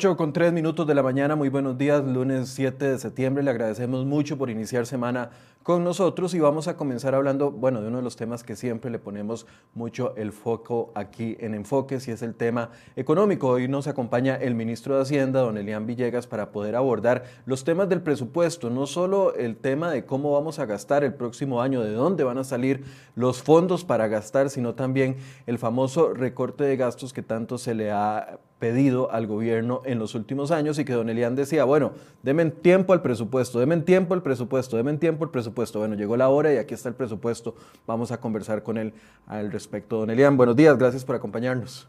8 con 3 minutos de la mañana, muy buenos días, lunes 7 de septiembre, le agradecemos mucho por iniciar semana con nosotros y vamos a comenzar hablando, bueno, de uno de los temas que siempre le ponemos mucho el foco aquí en Enfoques y es el tema económico. Hoy nos acompaña el ministro de Hacienda, don Elian Villegas, para poder abordar los temas del presupuesto, no solo el tema de cómo vamos a gastar el próximo año, de dónde van a salir los fondos para gastar, sino también el famoso recorte de gastos que tanto se le ha pedido al gobierno en los últimos años y que don Elian decía, bueno, denme tiempo al presupuesto, denme tiempo al presupuesto, denme tiempo al presupuesto. Bueno, llegó la hora y aquí está el presupuesto. Vamos a conversar con él al respecto. Don Elian, buenos días, gracias por acompañarnos.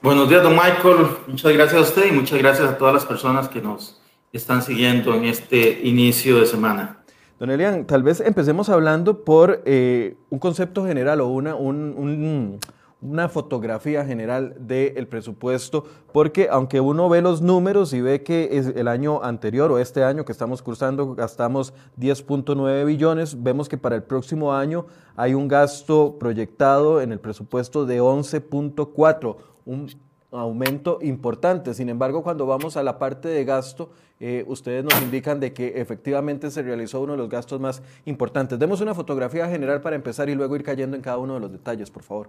Buenos días, don Michael. Muchas gracias a usted y muchas gracias a todas las personas que nos están siguiendo en este inicio de semana. Don Elian, tal vez empecemos hablando por eh, un concepto general o una, un una fotografía general del presupuesto, porque aunque uno ve los números y ve que es el año anterior o este año que estamos cursando gastamos 10.9 billones, vemos que para el próximo año hay un gasto proyectado en el presupuesto de 11.4, un aumento importante. Sin embargo, cuando vamos a la parte de gasto, eh, ustedes nos indican de que efectivamente se realizó uno de los gastos más importantes. Demos una fotografía general para empezar y luego ir cayendo en cada uno de los detalles, por favor.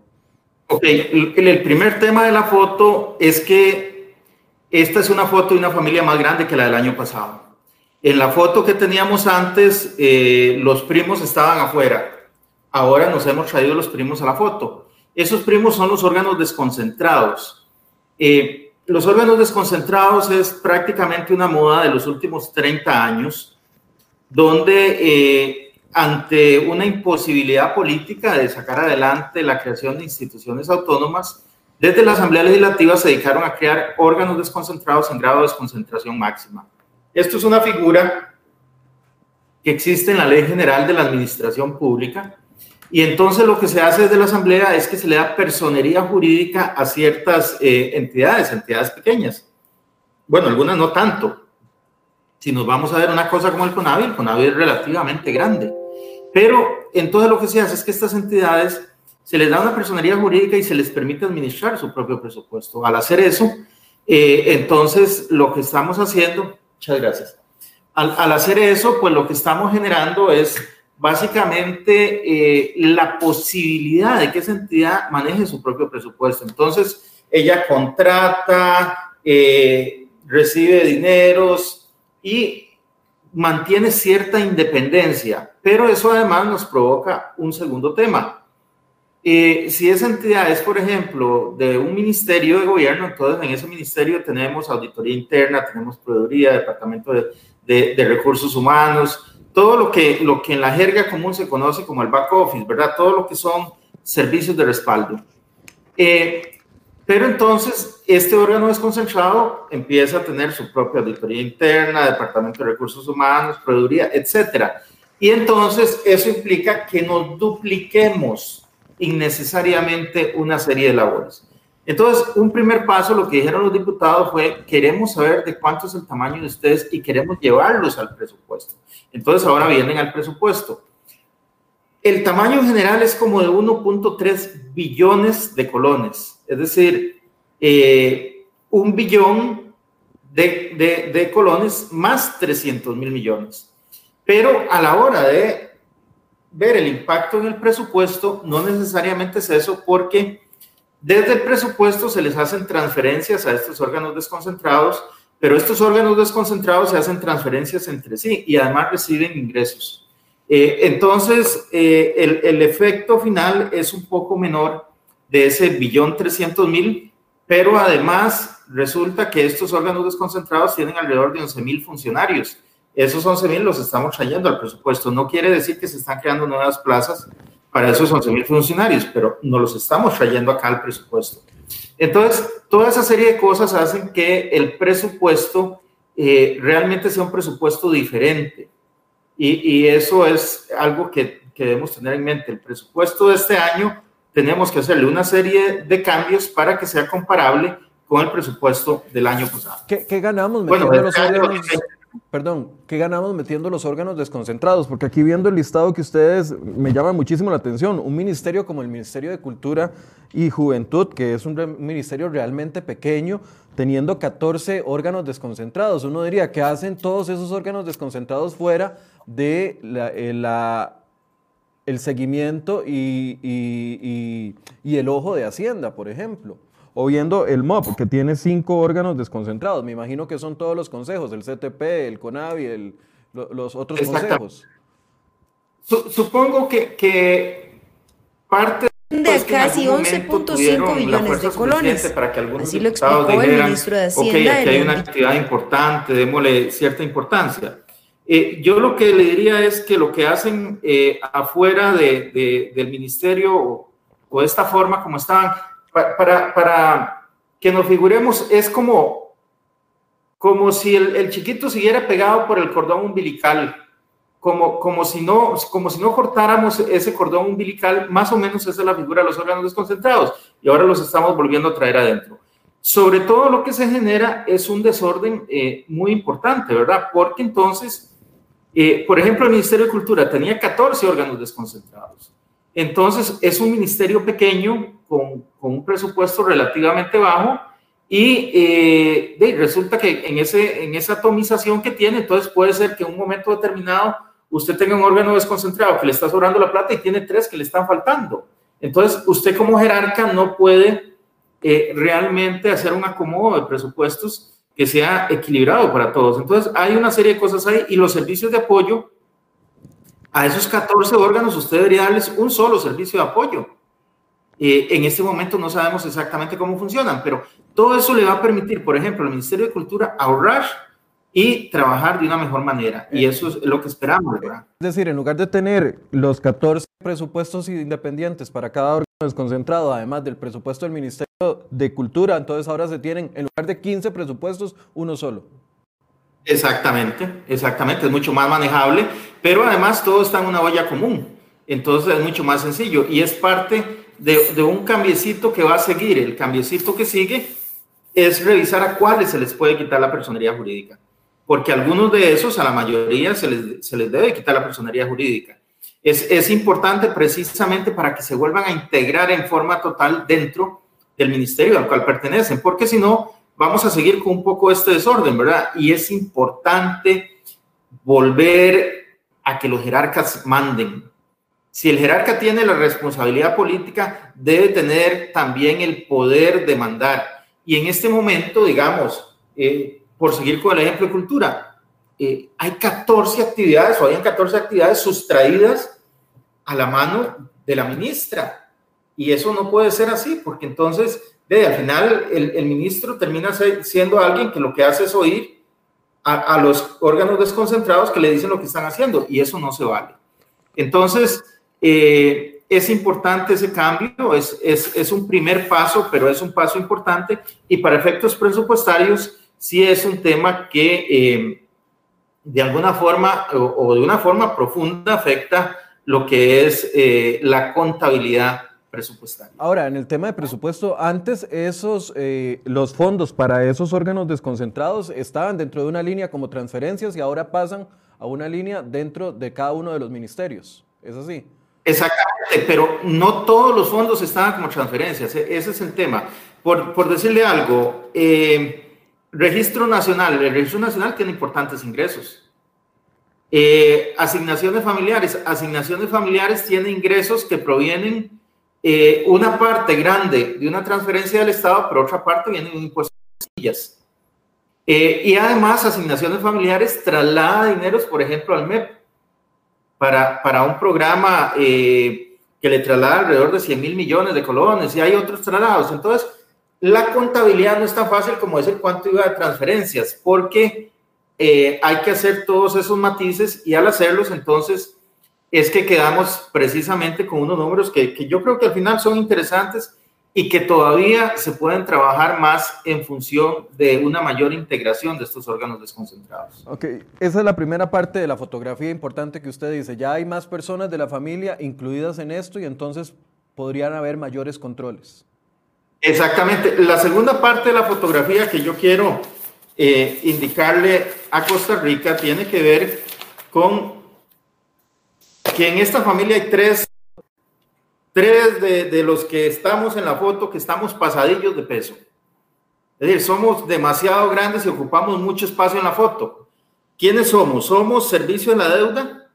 Ok, el primer tema de la foto es que esta es una foto de una familia más grande que la del año pasado. En la foto que teníamos antes, eh, los primos estaban afuera. Ahora nos hemos traído los primos a la foto. Esos primos son los órganos desconcentrados. Eh, los órganos desconcentrados es prácticamente una moda de los últimos 30 años, donde eh, ante una imposibilidad política de sacar adelante la creación de instituciones autónomas, desde la Asamblea Legislativa se dedicaron a crear órganos desconcentrados en grado de desconcentración máxima. Esto es una figura que existe en la Ley General de la Administración Pública y entonces lo que se hace desde la Asamblea es que se le da personería jurídica a ciertas eh, entidades, entidades pequeñas. Bueno, algunas no tanto. Si nos vamos a ver una cosa como el CONAVI, el CONAVI es relativamente grande pero entonces lo que se hace es que estas entidades se les da una personería jurídica y se les permite administrar su propio presupuesto. Al hacer eso, eh, entonces lo que estamos haciendo, muchas gracias, al, hacer eso, pues lo que estamos generando es básicamente eh, la posibilidad de que esa entidad maneje su propio presupuesto. Entonces, ella contrata, eh, recibe dineros y mantiene cierta independencia, pero eso además nos provoca un segundo tema. Eh, si esa entidad es, por ejemplo, de un ministerio de gobierno, entonces en ese ministerio tenemos auditoría interna, tenemos proveeduría, departamento de, recursos humanos, todo lo que, lo que en la jerga común se conoce como el back office, ¿verdad? Todo lo que son servicios de respaldo. Eh, pero entonces, este órgano desconcentrado empieza a tener su propia auditoría interna, departamento de recursos humanos, proveeduría, etcétera. Y entonces eso implica que nos dupliquemos innecesariamente una serie de labores. Entonces, un primer paso, lo que dijeron los diputados fue, queremos saber de cuánto es el tamaño de ustedes y queremos llevarlos al presupuesto. Entonces, ahora vienen al presupuesto. El tamaño general es como de 1.3 billones de colones es decir, eh, un billón de, colones más 300 mil millones. Pero a la hora de ver el impacto en el presupuesto, no necesariamente es eso, porque desde el presupuesto se les hacen transferencias a estos órganos desconcentrados, pero estos órganos desconcentrados se hacen transferencias entre sí y además reciben ingresos. Eh, entonces, eh, el, el, efecto final es un poco menor de ese billón 300 mil, pero además resulta que estos órganos desconcentrados tienen alrededor de 11 mil funcionarios. Esos 11 mil los estamos trayendo al presupuesto. No quiere decir que se están creando nuevas plazas para esos 11 mil funcionarios, pero no los estamos trayendo acá al presupuesto. Entonces, toda esa serie de cosas hacen que el presupuesto eh, realmente sea un presupuesto diferente. Y, y eso es algo que, que debemos tener en mente. El presupuesto de este año tenemos que hacerle una serie de cambios para que sea comparable con el presupuesto del año pasado. ¿Qué, ganamos? Bueno, este año, perdón, ¿qué ganamos metiendo los órganos desconcentrados? Porque aquí viendo el listado que ustedes me llama muchísimo la atención, un ministerio como el Ministerio de Cultura y Juventud, que es un ministerio realmente pequeño, teniendo 14 órganos desconcentrados. Uno diría que hacen todos esos órganos desconcentrados fuera de la, eh, el seguimiento y, y el ojo de Hacienda, por ejemplo o viendo el MOP, que tiene cinco órganos desconcentrados. Me imagino que son todos los consejos, el CTP, el CONAVI, el, los otros consejos. supongo que, que parte de casi 11.5 billones de colones. Para que Así lo explicó el ministro de Hacienda. Ok, aquí hay una actividad importante, démosle cierta importancia. Eh, yo lo que le diría es que lo que hacen eh, afuera de, del ministerio o, o, de esta forma como estaban, para, para, que nos figuremos, es como, como si el, el, chiquito siguiera pegado por el cordón umbilical, como, como, si no, como si no cortáramos ese cordón umbilical, más o menos esa es la figura de los órganos desconcentrados, y ahora los estamos volviendo a traer adentro. Sobre todo lo que se genera es un desorden eh, muy importante, ¿verdad? Porque entonces, eh, por ejemplo, el Ministerio de Cultura tenía 14 órganos desconcentrados. Entonces, es un ministerio pequeño con, un presupuesto relativamente bajo y eh, resulta que en, esa atomización que tiene, entonces puede ser que en un momento determinado usted tenga un órgano desconcentrado que le está sobrando la plata y tiene tres que le están faltando. Entonces, usted como jerarca no puede eh, realmente hacer un acomodo de presupuestos que sea equilibrado para todos. Entonces, hay una serie de cosas ahí y los servicios de apoyo, a esos 14 órganos usted debería darles un solo servicio de apoyo eh, en este momento no sabemos exactamente cómo funcionan, pero todo eso le va a permitir, por ejemplo, al Ministerio de Cultura ahorrar y trabajar de una mejor manera. Y eso es lo que esperamos, ¿verdad? Es decir, en lugar de tener los 14 presupuestos independientes para cada órgano desconcentrado, además del presupuesto del Ministerio de Cultura, entonces ahora se tienen, en lugar de 15 presupuestos, uno solo. Exactamente, exactamente, es mucho más manejable, pero además todo está en una olla común, entonces es mucho más sencillo y es parte de, un cambiecito que va a seguir. El cambiecito que sigue es revisar a cuáles se les puede quitar la personería jurídica, porque algunos de esos, a la mayoría, se les, se les debe quitar la personería jurídica. Es, es, importante precisamente para que se vuelvan a integrar en forma total dentro del ministerio al cual pertenecen, porque si no, vamos a seguir con un poco este desorden, ¿verdad? Y es importante volver a que los jerarcas manden, si el jerarca tiene la responsabilidad política, debe tener también el poder de mandar. Y en este momento, digamos, eh, por seguir con el ejemplo de cultura, eh, hay 14 actividades o hay 14 actividades sustraídas a la mano de la ministra. Y eso no puede ser así, porque entonces, de, al final, el, ministro termina siendo alguien que lo que hace es oír a, a los órganos desconcentrados que le dicen lo que están haciendo, y eso no se vale. Entonces, eh, es importante ese cambio, es, es, es, un primer paso, pero es un paso importante y para efectos presupuestarios sí es un tema que eh, de alguna forma o, de una forma profunda afecta lo que es eh, la contabilidad presupuestaria. Ahora, en el tema de presupuesto, antes esos, los fondos para esos órganos desconcentrados estaban dentro de una línea como transferencias y ahora pasan a una línea dentro de cada uno de los ministerios. ¿Es así? Exactamente, pero no todos los fondos estaban como transferencias, e-, ese es el tema. Por, por decirle algo, eh, registro nacional, el registro nacional tiene importantes ingresos. Eh, asignaciones familiares, asignaciones familiares tiene ingresos que provienen eh, una parte grande de una transferencia del Estado, pero otra parte viene de un impuesto de sillas. y además, asignaciones familiares traslada dineros, por ejemplo, al MEP para, para un programa eh, que le traslada alrededor de 100 mil millones de colones y hay otros traslados. Entonces, la contabilidad no es tan fácil como decir cuánto iba de transferencias, porque eh, hay que hacer todos esos matices y al hacerlos, entonces, es que quedamos precisamente con unos números que, que yo creo que al final son interesantes y que todavía se pueden trabajar más en función de una mayor integración de estos órganos desconcentrados. Ok, esa es la primera parte de la fotografía importante que usted dice. Ya hay más personas de la familia incluidas en esto y entonces podrían haber mayores controles. Exactamente. La segunda parte de la fotografía que yo quiero eh, indicarle a Costa Rica tiene que ver con que en esta familia hay tres, tres de, de los que estamos en la foto que estamos pasadillos de peso. Es decir, somos demasiado grandes y ocupamos mucho espacio en la foto. ¿Quiénes somos? Somos servicio de la deuda.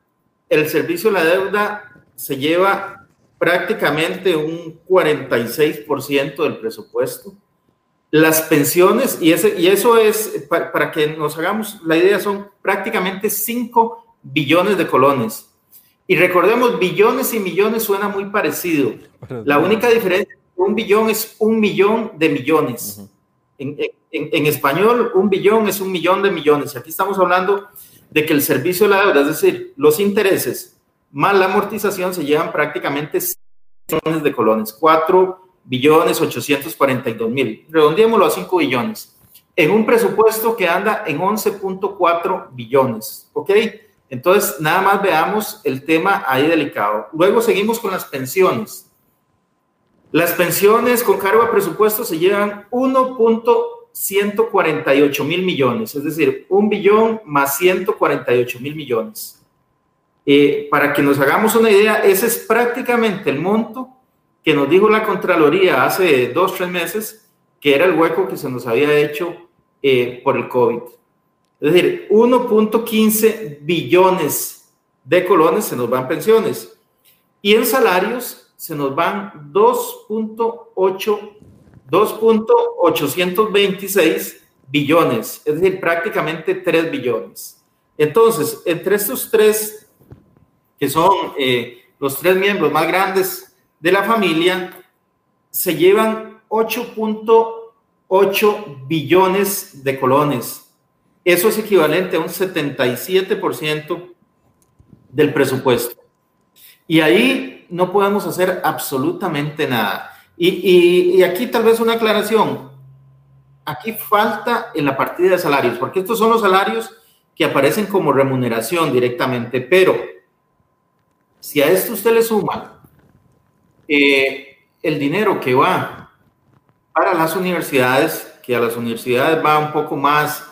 El servicio de la deuda se lleva prácticamente un 46% del presupuesto. Las pensiones, y, ese, y eso es, para, para, que nos hagamos la idea, son prácticamente 5 billones de colones. Y recordemos, billones y millones suena muy parecido. La única diferencia, un billón es un millón de millones. Uh -huh. en, en, en, español, un billón es un millón de millones. Aquí estamos hablando de que el servicio de la deuda, es decir, los intereses más la amortización, se llevan prácticamente 6 millones de colones, 4 billones 842 mil. Redondeémoslo a 5 billones. En un presupuesto que anda en 11.4 billones. ¿Ok? Entonces, nada más veamos el tema ahí delicado. Luego seguimos con las pensiones. Las pensiones con cargo a presupuesto se llevan 1.148 mil millones, es decir, un billón más 148 mil millones. Eh, para que nos hagamos una idea, ese es prácticamente el monto que nos dijo la Contraloría hace dos, tres meses, que era el hueco que se nos había hecho eh, por el COVID. Es decir, 1.15 billones de colones se nos van pensiones. Y en salarios se nos van 2.8, 2.826 billones, es decir, prácticamente 3 billones. Entonces, entre estos tres, que son eh, los tres miembros más grandes de la familia, se llevan 8.8 billones de colones eso es equivalente a un 77% del presupuesto. Y ahí no podemos hacer absolutamente nada. Y, y, y, aquí tal vez una aclaración. Aquí falta en la partida de salarios, porque estos son los salarios que aparecen como remuneración directamente, pero si a esto usted le suma eh, el dinero que va para las universidades, que a las universidades va un poco más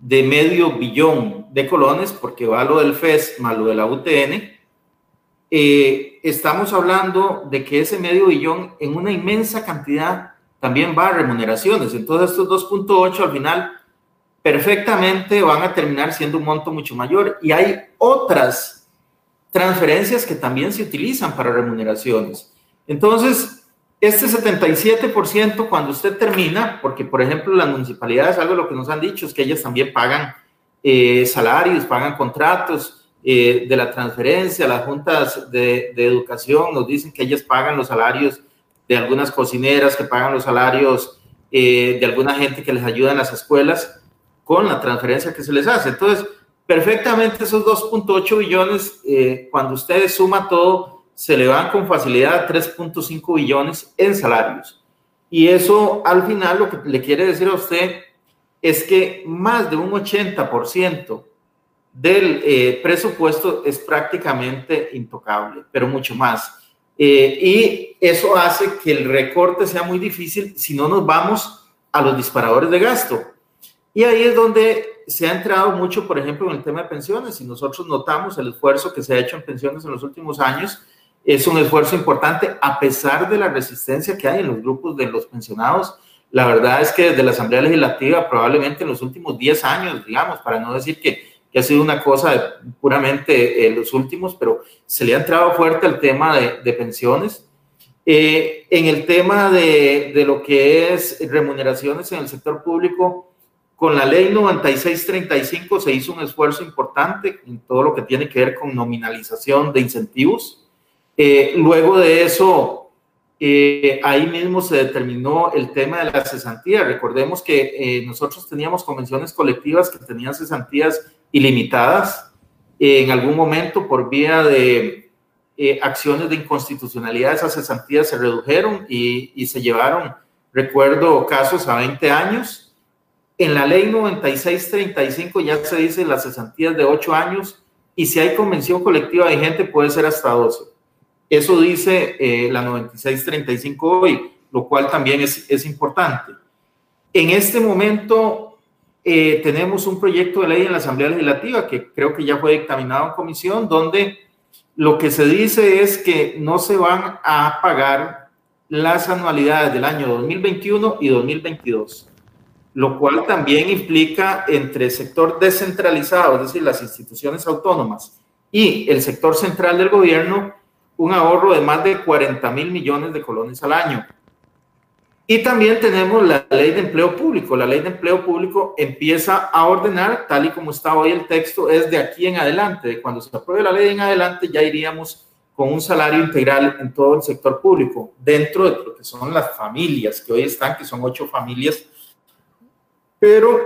de medio billón de colones, porque va lo del FES más lo de la UTN, eh, estamos hablando de que ese medio billón en una inmensa cantidad también va a remuneraciones. Entonces estos 2.8 al final perfectamente van a terminar siendo un monto mucho mayor. Y hay otras transferencias que también se utilizan para remuneraciones. Entonces, este 77% cuando usted termina, porque por ejemplo las municipalidades, algo de lo que nos han dicho es que ellas también pagan eh, salarios, pagan contratos eh, de la transferencia, las juntas de, educación nos dicen que ellas pagan los salarios de algunas cocineras, que pagan los salarios eh, de alguna gente que les ayuda en las escuelas con la transferencia que se les hace. Entonces, perfectamente esos 2.8 billones, eh, cuando usted suma todo, se le van con facilidad a 3.5 billones en salarios. Y eso al final lo que le quiere decir a usted es que más de un 80% del eh, presupuesto es prácticamente intocable, pero mucho más. Eh, y eso hace que el recorte sea muy difícil si no nos vamos a los disparadores de gasto. Y ahí es donde se ha entrado mucho, por ejemplo, en el tema de pensiones. Y nosotros notamos el esfuerzo que se ha hecho en pensiones en los últimos años, es un esfuerzo importante a pesar de la resistencia que hay en los grupos de los pensionados. La verdad es que desde la Asamblea Legislativa, probablemente en los últimos 10 años, digamos, para no decir que, que ha sido una cosa puramente en eh, los últimos, pero se le ha entrado fuerte al tema de, de pensiones. Eh, en el tema de, de, lo que es remuneraciones en el sector público, con la ley 9635 se hizo un esfuerzo importante en todo lo que tiene que ver con nominalización de incentivos eh, luego de eso, eh, ahí mismo se determinó el tema de la cesantía. Recordemos que eh, nosotros teníamos convenciones colectivas que tenían cesantías ilimitadas. en algún momento, por vía de eh, acciones de inconstitucionalidad, esas cesantías se redujeron y, y se llevaron, recuerdo, casos a 20 años. En la ley 9635 ya se dice las cesantías de 8 años y si hay convención colectiva vigente puede ser hasta 12. Eso dice eh, la 9635 hoy, lo cual también es, es importante. En este momento, eh, tenemos un proyecto de ley en la Asamblea Legislativa que creo que ya fue dictaminado en comisión, donde lo que se dice es que no se van a pagar las anualidades del año 2021 y 2022, lo cual también implica entre el sector descentralizado, es decir, las instituciones autónomas, y el sector central del gobierno, un ahorro de más de 40 mil millones de colones al año. Y también tenemos la ley de empleo público. La ley de empleo público empieza a ordenar, tal y como está hoy el texto, es de aquí en adelante. De cuando se apruebe la ley en adelante, ya iríamos con un salario integral en todo el sector público, dentro de lo que son las familias que hoy están, que son ocho familias. Pero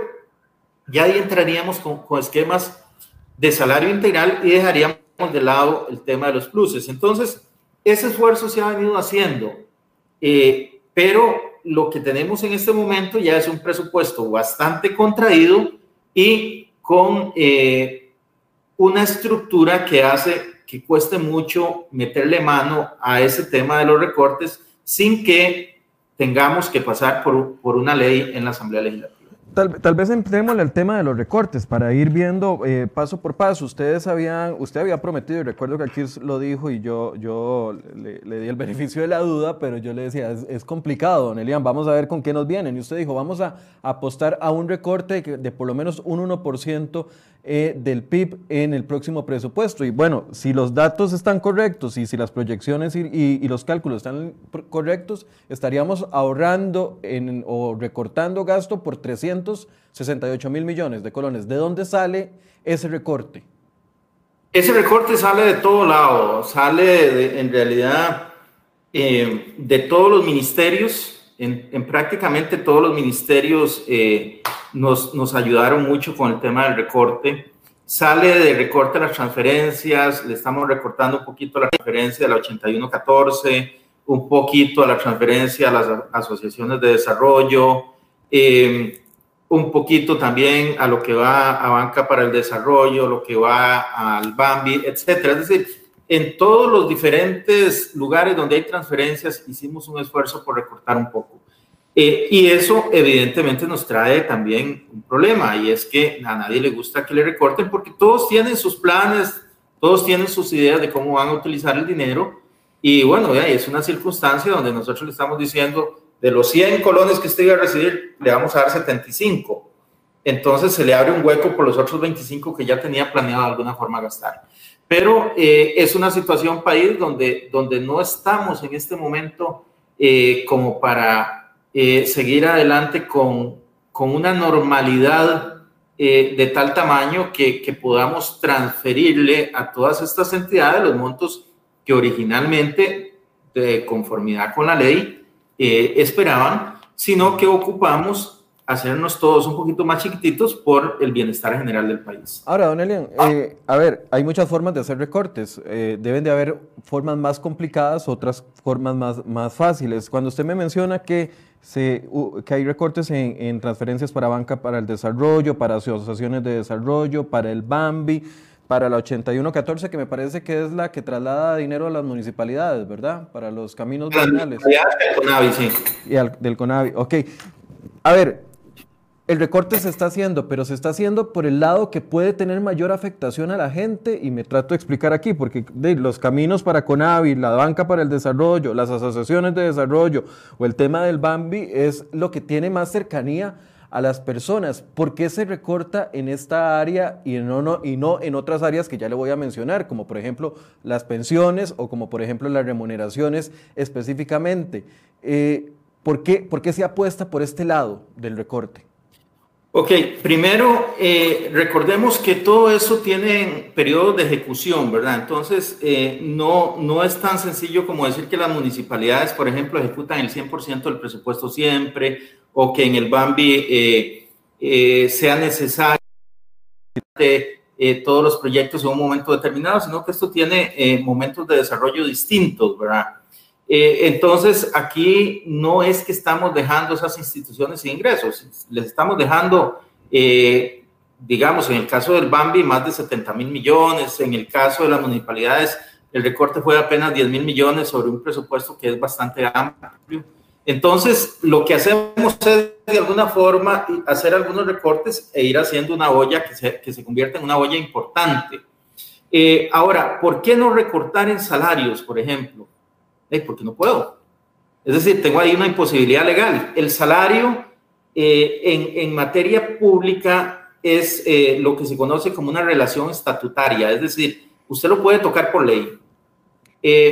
ya ahí entraríamos con, con esquemas de salario integral y dejaríamos de lado el tema de los pluses. Entonces, ese esfuerzo se ha venido haciendo. Eh, pero lo que tenemos en este momento ya es un presupuesto bastante contraído y con eh, una estructura que hace que cueste mucho meterle mano a ese tema de los recortes sin que tengamos que pasar por, por una ley en la Asamblea Legislativa. Tal, vez entremos el tema de los recortes para ir viendo eh, paso por paso. Ustedes habían, usted había prometido, y recuerdo que aquí lo dijo y yo, yo le, di el beneficio de la duda, pero yo le decía, es, complicado, don Elian, vamos a ver con qué nos vienen. Y usted dijo, vamos a apostar a un recorte de por lo menos un 1% eh, del PIB en el próximo presupuesto. Y bueno, si los datos están correctos y si las proyecciones y, los cálculos están correctos, estaríamos ahorrando o recortando gasto por 368 mil millones de colones. ¿De dónde sale ese recorte? Ese recorte sale de todo lado, sale en realidad eh, de todos los ministerios, en, prácticamente todos los ministerios. Eh, nos, nos ayudaron mucho con el tema del recorte. Sale de recorte las transferencias, le estamos recortando un poquito la transferencia de la 8114, un poquito a la transferencia a las asociaciones de desarrollo, eh, un poquito también a lo que va a Banca para el Desarrollo, lo que va al Bambi, etcétera. Es decir, en todos los diferentes lugares donde hay transferencias hicimos un esfuerzo por recortar un poco. Eh, y eso evidentemente nos trae también un problema y es que a nadie le gusta que le recorten porque todos tienen sus planes, todos tienen sus ideas de cómo van a utilizar el dinero y bueno, es una circunstancia donde nosotros le estamos diciendo de los 100 colones que usted iba a recibir, le vamos a dar 75. Entonces se le abre un hueco por los otros 25 que ya tenía planeado de alguna forma gastar. Pero eh, es una situación país donde, donde no estamos en este momento eh, como para eh, seguir adelante con, con una normalidad de tal tamaño que, que, podamos transferirle a todas estas entidades los montos que originalmente, de conformidad con la ley, esperaban, sino que ocupamos hacernos todos un poquito más chiquititos por el bienestar general del país. Ahora, don Elian, eh, a ver, hay muchas formas de hacer recortes. Eh, deben de haber formas más complicadas, otras formas más, más fáciles. Cuando usted me menciona que, se, que hay recortes en, en, transferencias para banca para el desarrollo, para asociaciones de desarrollo, para el BAMBI, para la 8114, que me parece que es la que traslada dinero a las municipalidades, ¿verdad? Para los caminos vecinales. Del CONAVI, sí. Y al, del CONAVI, ok. A ver, el recorte se está haciendo, pero se está haciendo por el lado que puede tener mayor afectación a la gente y me trato de explicar aquí, porque los caminos para Conavi, la banca para el desarrollo, las asociaciones de desarrollo o el tema del Bambi es lo que tiene más cercanía a las personas. ¿Por qué se recorta en esta área y no, en otras áreas que ya le voy a mencionar, como por ejemplo las pensiones o como por ejemplo las remuneraciones específicamente? Eh, ¿por, qué, ¿Por qué se apuesta por este lado del recorte? Ok, primero eh, recordemos que todo eso tiene periodos de ejecución, ¿verdad? Entonces, eh, no, no es tan sencillo como decir que las municipalidades, por ejemplo, ejecutan el 100% del presupuesto siempre o que en el BAMBI eh, sea necesario todos los proyectos en un momento determinado, sino que esto tiene momentos de desarrollo distintos, ¿verdad? Eh, entonces, aquí no es que estamos dejando esas instituciones sin ingresos, les estamos dejando, eh, digamos, en el caso del Bambi, más de 70 mil millones, en el caso de las municipalidades, el recorte fue de apenas 10 mil millones sobre un presupuesto que es bastante amplio. Entonces, lo que hacemos es de alguna forma hacer algunos recortes e ir haciendo una olla que se, que se convierta en una olla importante. Eh, ahora, ¿por qué no recortar en salarios, por ejemplo? Eh, porque no puedo. Es decir, tengo ahí una imposibilidad legal. El salario eh, en, materia pública es eh, lo que se conoce como una relación estatutaria, es decir, usted lo puede tocar por ley.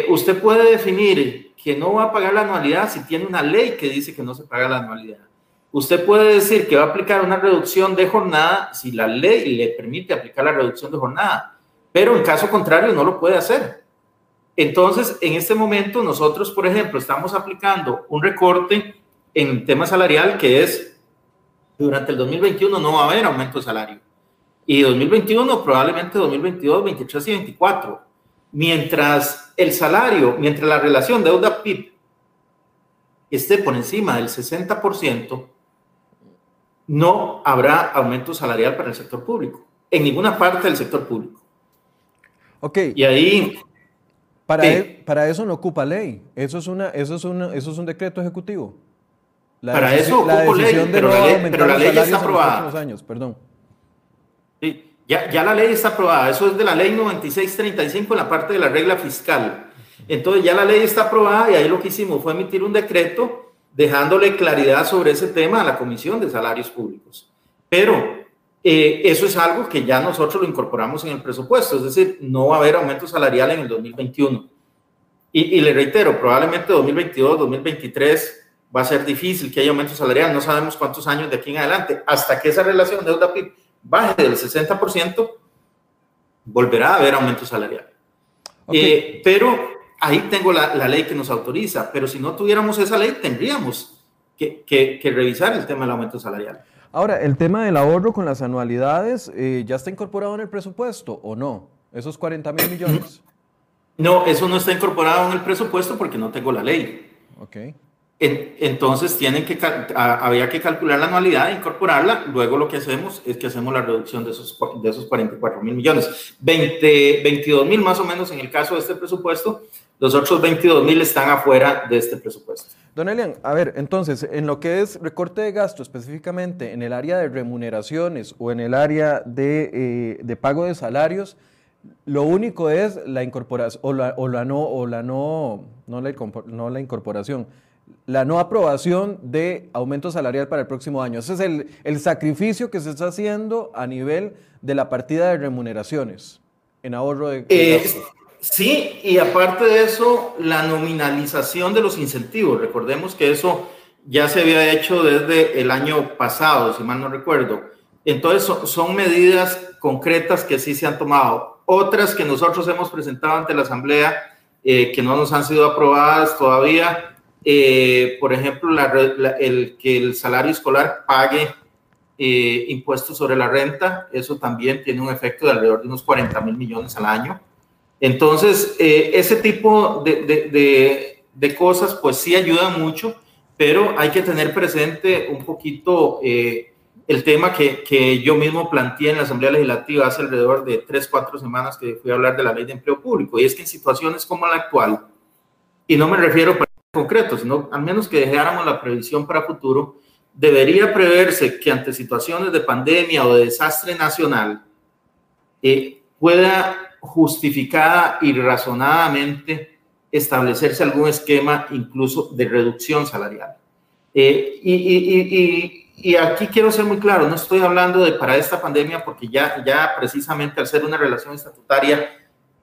usted puede definir que no va a pagar la anualidad si tiene una ley que dice que no se paga la anualidad. Usted puede decir que va a aplicar una reducción de jornada si la ley le permite aplicar la reducción de jornada, pero en caso contrario no lo puede hacer. Entonces, en este momento nosotros, por ejemplo, estamos aplicando un recorte en tema salarial que es, durante el 2021 no va a haber aumento de salario. Y 2021 probablemente 2022, 23 y 24. Mientras el salario, mientras la relación deuda-PIB esté por encima del 60%, no habrá aumento salarial para el sector público, en ninguna parte del sector público. Ok. Y ahí... Para, e, para eso no ocupa ley, eso es, una, eso es, una, eso es un decreto ejecutivo. La para eso ocupa ley, pero, la ley, pero la ley ya está aprobada. años, perdón. Sí, ya, ya la ley está aprobada, eso es de la ley 9635 en la parte de la regla fiscal. Entonces ya la ley está aprobada y ahí lo que hicimos fue emitir un decreto dejándole claridad sobre ese tema a la Comisión de Salarios Públicos. Pero eh, eso es algo que ya nosotros lo incorporamos en el presupuesto, es decir, no va a haber aumento salarial en el 2021. Y, le reitero, probablemente 2022, 2023 va a ser difícil que haya aumento salarial, no sabemos cuántos años de aquí en adelante, hasta que esa relación deuda-PIB baje del 60%, volverá a haber aumento salarial. Eh, pero ahí tengo la, ley que nos autoriza, pero si no tuviéramos esa ley, tendríamos que, revisar el tema del aumento salarial. Ahora, el tema del ahorro con las anualidades, eh, ¿ya está incorporado en el presupuesto o no? ¿Esos 40 mil millones? No, eso no está incorporado en el presupuesto porque no tengo la ley. Ok entonces tienen que, había que calcular la anualidad, incorporarla, luego lo que hacemos es que hacemos la reducción de esos, de esos 44 mil millones. 20, 22 mil más o menos en el caso de este presupuesto, los otros 22 mil están afuera de este presupuesto. Don Elian, a ver, entonces, en lo que es recorte de gasto específicamente en el área de remuneraciones o en el área de, eh, de pago de salarios, lo único es la incorporación, o la, o la no, o la no, no la, no la incorporación, la no aprobación de aumento salarial para el próximo año. Ese es el, sacrificio que se está haciendo a nivel de la partida de remuneraciones en ahorro de... Eh, sí, y aparte de eso, la nominalización de los incentivos. Recordemos que eso ya se había hecho desde el año pasado, si mal no recuerdo. Entonces, son, medidas concretas que sí se han tomado. Otras que nosotros hemos presentado ante la Asamblea, eh, que no nos han sido aprobadas todavía, eh, por ejemplo, el que el salario escolar pague eh, impuestos sobre la renta, eso también tiene un efecto de alrededor de unos 40 mil millones al año. Entonces, eh, ese tipo de, de, cosas, pues sí ayudan mucho, pero hay que tener presente un poquito el tema que, que, yo mismo planteé en la Asamblea Legislativa hace alrededor de tres, cuatro semanas que fui a hablar de la ley de empleo público, y es que en situaciones como la actual, y no me refiero concreto, sino al menos que dejáramos la previsión para futuro, debería preverse que ante situaciones de pandemia o de desastre nacional eh, pueda justificada y razonadamente establecerse algún esquema incluso de reducción salarial. Eh, y, y, y, aquí quiero ser muy claro, no estoy hablando de para esta pandemia porque ya, ya precisamente al ser una relación estatutaria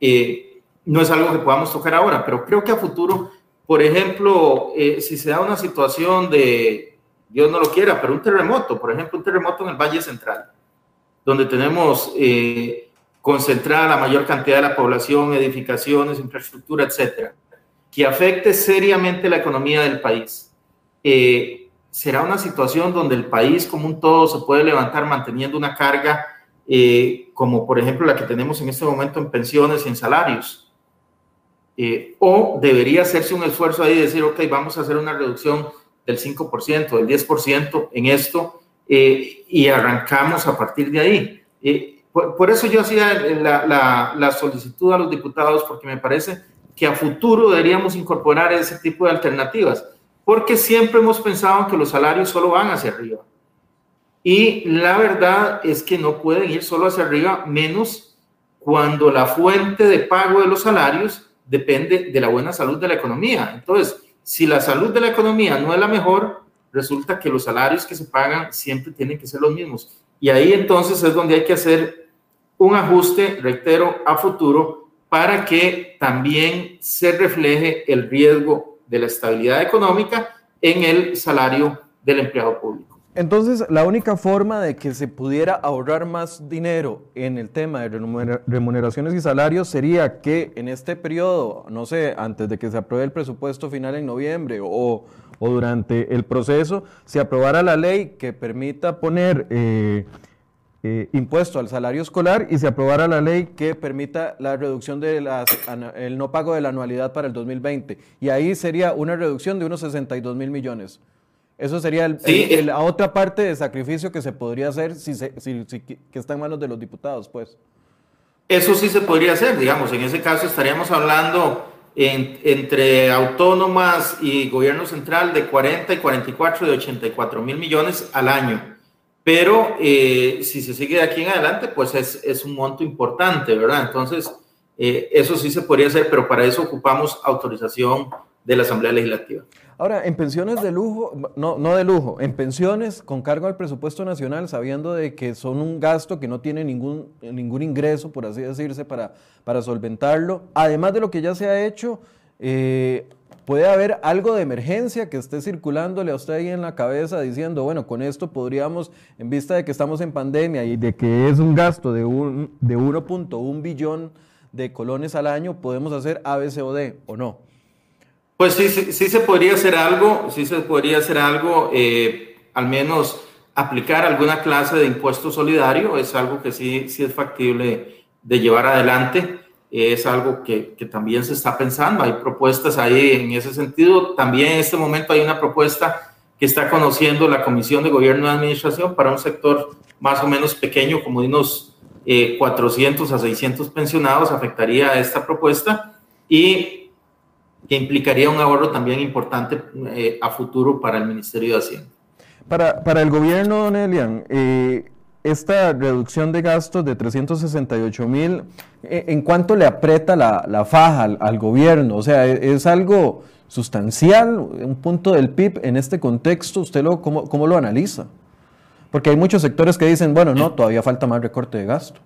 eh, no es algo que podamos tocar ahora, pero creo que a futuro por ejemplo, eh, si se da una situación de, Dios no lo quiera, pero un terremoto, por ejemplo, un terremoto en el Valle Central, donde tenemos eh, concentrada la mayor cantidad de la población, edificaciones, infraestructura, etcétera, que afecte seriamente la economía del país. Eh, será una situación donde el país como un todo se puede levantar manteniendo una carga como por ejemplo la que tenemos en este momento en pensiones y en salarios eh, o debería hacerse un esfuerzo ahí de decir, ok, vamos a hacer una reducción del 5%, del 10% en esto eh, y arrancamos a partir de ahí. Eh, por, eso yo hacía la, la, solicitud a los diputados porque me parece que a futuro deberíamos incorporar ese tipo de alternativas. porque siempre hemos pensado que los salarios solo van hacia arriba. Y la verdad es que no pueden ir solo hacia arriba, menos cuando la fuente de pago de los salarios depende de la buena salud de la economía. Entonces, si la salud de la economía no es la mejor, resulta que los salarios que se pagan siempre tienen que ser los mismos. Y ahí entonces es donde hay que hacer un ajuste, reitero, a futuro para que también se refleje el riesgo de la estabilidad económica en el salario del empleado público. Entonces, la única forma de que se pudiera ahorrar más dinero en el tema de remuneraciones y salarios sería que en este periodo, no sé, antes de que se apruebe el presupuesto final en noviembre o, durante el proceso, se aprobara la ley que permita poner eh, eh, impuesto al salario escolar y se aprobara la ley que permita la reducción del el no pago de la anualidad para el 2020. Y ahí sería una reducción de unos 62 mil millones. Eso sería el, eh, la otra parte de sacrificio que se podría hacer si, que está en manos de los diputados, pues. Eso sí se podría hacer, digamos, en ese caso estaríamos hablando entre autónomas y gobierno central de 40 y 44 de 84 mil millones al año. Pero eh, si se sigue de aquí en adelante, pues es, un monto importante, ¿verdad? Entonces, eh, eso sí se podría hacer, pero para eso ocupamos autorización de la Asamblea Legislativa. Ahora, en pensiones de lujo, no, no de lujo, en pensiones con cargo al presupuesto nacional, sabiendo de que son un gasto que no tiene ningún, ningún ingreso, por así decirse, para, para solventarlo, además de lo que ya se ha hecho, eh, puede haber algo de emergencia que esté circulándole a usted ahí en la cabeza diciendo, bueno, con esto podríamos, en vista de que estamos en pandemia y de que es un gasto de, un, de 1.1 billón de colones al año, podemos hacer ABCOD o no. Pues sí, sí, se podría hacer algo, sí se podría hacer algo, eh, al menos aplicar alguna clase de impuesto solidario, es algo que sí, sí es factible de llevar adelante, es algo que, que, también se está pensando, hay propuestas ahí en ese sentido, también en este momento hay una propuesta que está conociendo la Comisión de Gobierno y Administración para un sector más o menos pequeño, como de unos 400 eh, a 600 pensionados, afectaría esta propuesta y que implicaría un ahorro también importante eh, a futuro para el Ministerio de Hacienda. Para, para el gobierno, don Elian, eh, esta reducción de gastos de 368 mil, eh, ¿en cuánto le aprieta la, la faja al, gobierno? O sea, ¿e, ¿es, algo sustancial, un punto del PIB en este contexto? ¿Usted lo, cómo, cómo lo analiza? Porque hay muchos sectores que dicen, bueno, no, todavía falta más recorte de gasto.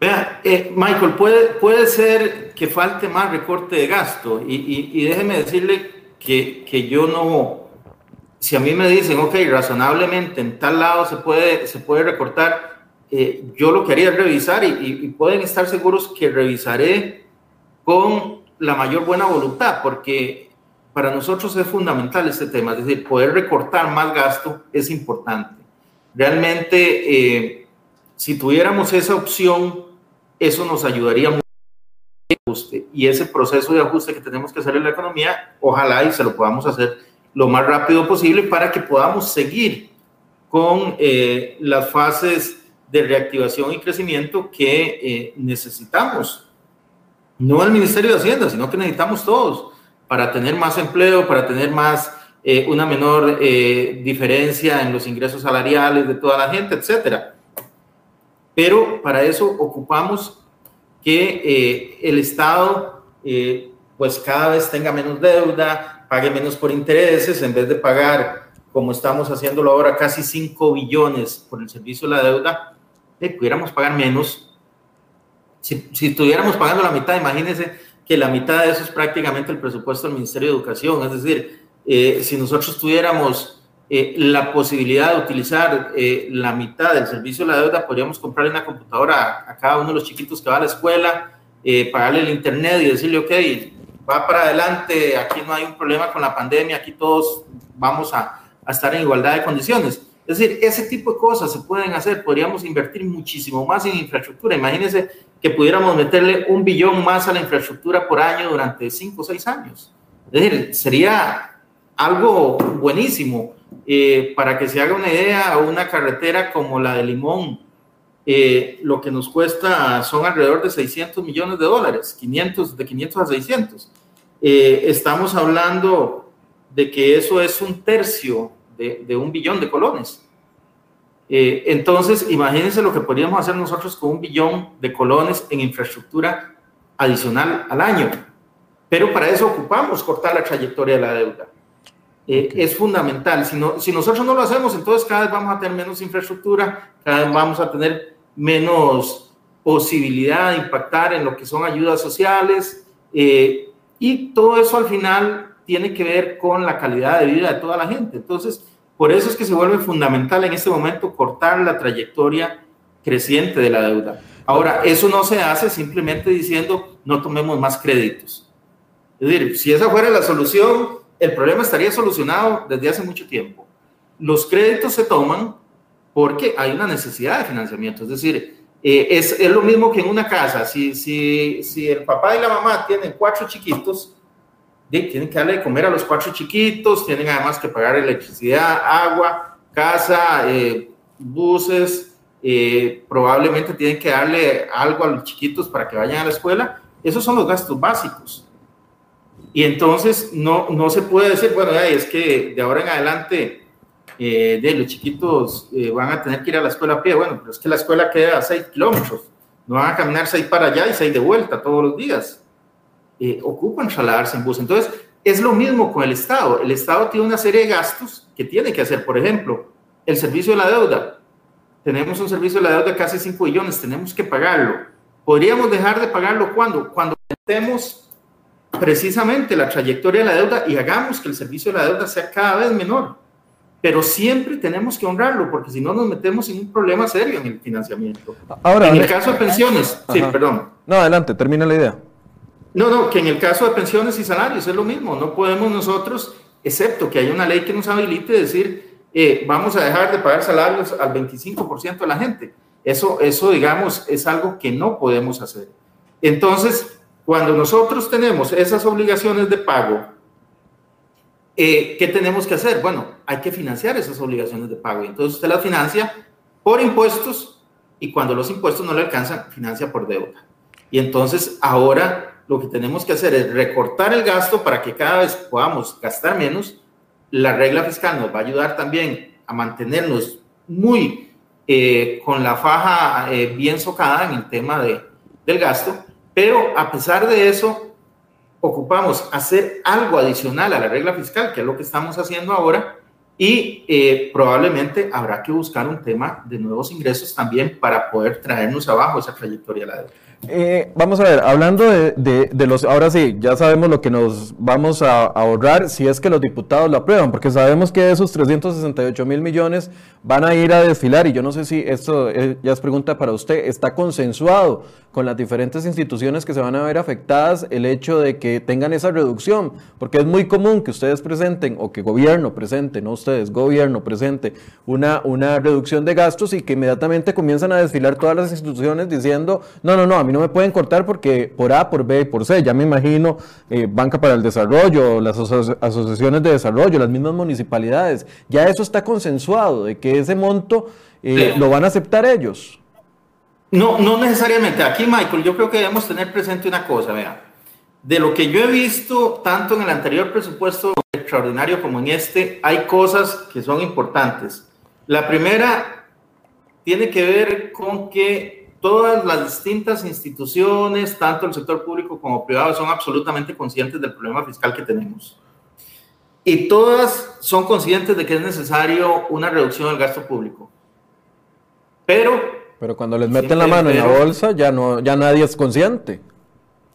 Vea, eh, Michael, puede, puede ser que falte más recorte de gasto y, y, déjeme decirle que, que, yo no, si a mí me dicen, ok, razonablemente en tal lado se puede, se puede recortar, eh, yo lo que haría es revisar y, y, pueden estar seguros que revisaré con la mayor buena voluntad, porque para nosotros es fundamental este tema, es decir, poder recortar más gasto es importante. Realmente, eh, si tuviéramos esa opción, eso nos ayudaría mucho. Y ese proceso de ajuste que tenemos que hacer en la economía, ojalá y se lo podamos hacer lo más rápido posible para que podamos seguir con eh, las fases de reactivación y crecimiento que eh, necesitamos. No el Ministerio de Hacienda, sino que necesitamos todos para tener más empleo, para tener más, eh, una menor diferencia en los ingresos salariales de toda la gente, etcétera pero para eso ocupamos que eh, el Estado eh, pues cada vez tenga menos deuda, pague menos por intereses, en vez de pagar, como estamos haciéndolo ahora, casi 5 billones por el servicio de la deuda, eh, pudiéramos pagar menos. Si, si estuviéramos pagando la mitad, imagínense que la mitad de eso es prácticamente el presupuesto del Ministerio de Educación, es decir, si nosotros tuviéramos eh, la posibilidad de utilizar eh, la mitad del servicio de la deuda, podríamos comprarle una computadora a, cada uno de los chiquitos que va a la escuela, eh, pagarle el internet y decirle, ok, va para adelante, aquí no hay un problema con la pandemia, aquí todos vamos a, a estar en igualdad de condiciones. Es decir, ese tipo de cosas se pueden hacer, podríamos invertir muchísimo más en infraestructura. Imagínense que pudiéramos meterle un billón más a la infraestructura por año durante cinco o seis años. Es decir, sería algo buenísimo eh, para que se haga una idea, una carretera como la de Limón, eh, lo que nos cuesta son alrededor de 600 millones de dólares, 500, de 500 a 600. Eh, estamos hablando de que eso es un tercio de, un billón de colones. Eh, entonces, imagínense lo que podríamos hacer nosotros con un billón de colones en infraestructura adicional al año. Pero para eso ocupamos cortar la trayectoria de la deuda. Eh, es fundamental. Si, no, si nosotros no lo hacemos, entonces cada vez vamos a tener menos infraestructura, cada vez vamos a tener menos posibilidad de impactar en lo que son ayudas sociales. Eh, y todo eso al final tiene que ver con la calidad de vida de toda la gente. Entonces, por eso es que se vuelve fundamental en este momento cortar la trayectoria creciente de la deuda. Ahora, eso no se hace simplemente diciendo no tomemos más créditos. Es decir, si esa fuera la solución, el problema estaría solucionado desde hace mucho tiempo. Los créditos se toman porque hay una necesidad de financiamiento. Es decir, eh, es, es, lo mismo que en una casa. Si, si, si el papá y la mamá tienen cuatro chiquitos, tienen que darle de comer a los cuatro chiquitos, tienen además que pagar electricidad, agua, casa, eh, buses, eh, probablemente tienen que darle algo a los chiquitos para que vayan a la escuela. Esos son los gastos básicos. Y entonces no, no se puede decir, bueno, es que de ahora en adelante eh, de los chiquitos van a tener que ir a la escuela a pie. Bueno, pero es que la escuela queda a 6 kilómetros. No van a caminar seis para allá y seis de vuelta todos los días eh, ocupan trasladarse en bus. Entonces, es lo mismo con el Estado. El Estado tiene una serie de gastos que tiene que hacer. Por ejemplo, el servicio de la deuda. Tenemos un servicio de la deuda de casi 5 billones, tenemos que pagarlo. ¿Podríamos dejar de pagarlo cuando? Cuando metemos precisamente la trayectoria de la deuda y hagamos que el servicio de la deuda sea cada vez menor. Pero siempre tenemos que honrarlo, porque si no nos metemos en un problema serio en el financiamiento. Ahora, en el caso de pensiones, sí, perdón. No, adelante, termina la idea. No, no, que en el caso de pensiones y salarios es lo mismo. No podemos nosotros, excepto que hay una ley que nos habilite, decir, eh, vamos a dejar de pagar salarios al 25% de la gente. Eso, eso, digamos, es algo que no podemos hacer. Entonces, cuando nosotros tenemos esas obligaciones de pago, eh, ¿qué tenemos que hacer? Bueno, hay que financiar esas obligaciones de pago. Entonces, usted las financia por impuestos y cuando los impuestos no le alcanzan, financia por deuda. Y entonces, ahora lo que tenemos que hacer es recortar el gasto para que cada vez podamos gastar menos. La regla fiscal nos va a ayudar también a mantenernos muy eh, con la faja eh, bien socada en el tema de, del gasto, pero a pesar de eso, ocupamos hacer algo adicional a la regla fiscal, que es lo que estamos haciendo ahora, y eh, probablemente habrá que buscar un tema de nuevos ingresos también para poder traernos abajo esa trayectoria de la deuda. Eh, vamos a ver, hablando de, los, ahora sí, ya sabemos lo que nos vamos a, ahorrar si es que los diputados lo aprueban, porque sabemos que esos 368 mil millones van a ir a desfilar y yo no sé si esto ya es pregunta para usted, ¿está consensuado con las diferentes instituciones que se van a ver afectadas el hecho de que tengan esa reducción? Porque es muy común que ustedes presenten o que gobierno presente, no ustedes, gobierno presente una, una reducción de gastos y que inmediatamente comienzan a desfilar todas las instituciones diciendo, no, no, no, a mí no me pueden cortar porque por A, por B, por C, ya me imagino eh, Banca para el Desarrollo, las asociaciones de desarrollo, las mismas municipalidades, ya eso está consensuado de que ese monto eh, lo van a aceptar ellos. No, no necesariamente. Aquí, Michael, yo creo que debemos tener presente una cosa, vea. De lo que yo he visto, tanto en el anterior presupuesto extraordinario como en este, hay cosas que son importantes. La primera tiene que ver con que todas las distintas instituciones, tanto el sector público como privado, son absolutamente conscientes del problema fiscal que tenemos. Y todas son conscientes de que es necesario una reducción del gasto público. Pero... Pero cuando les meten la mano en la bolsa, ya, no, ya nadie es consciente.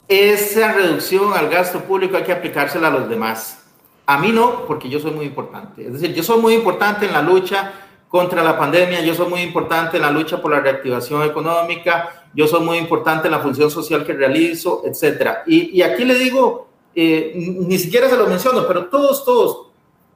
Esa reducción al gasto público hay que aplicársela a los demás. A mí no, porque yo soy muy importante. Es decir, yo soy muy importante en la lucha contra la pandemia, yo soy muy importante en la lucha por la reactivación económica, yo soy muy importante en la función social que realizo, etcétera. Y, y aquí le digo, eh, ni siquiera se lo menciono, pero todos, todos,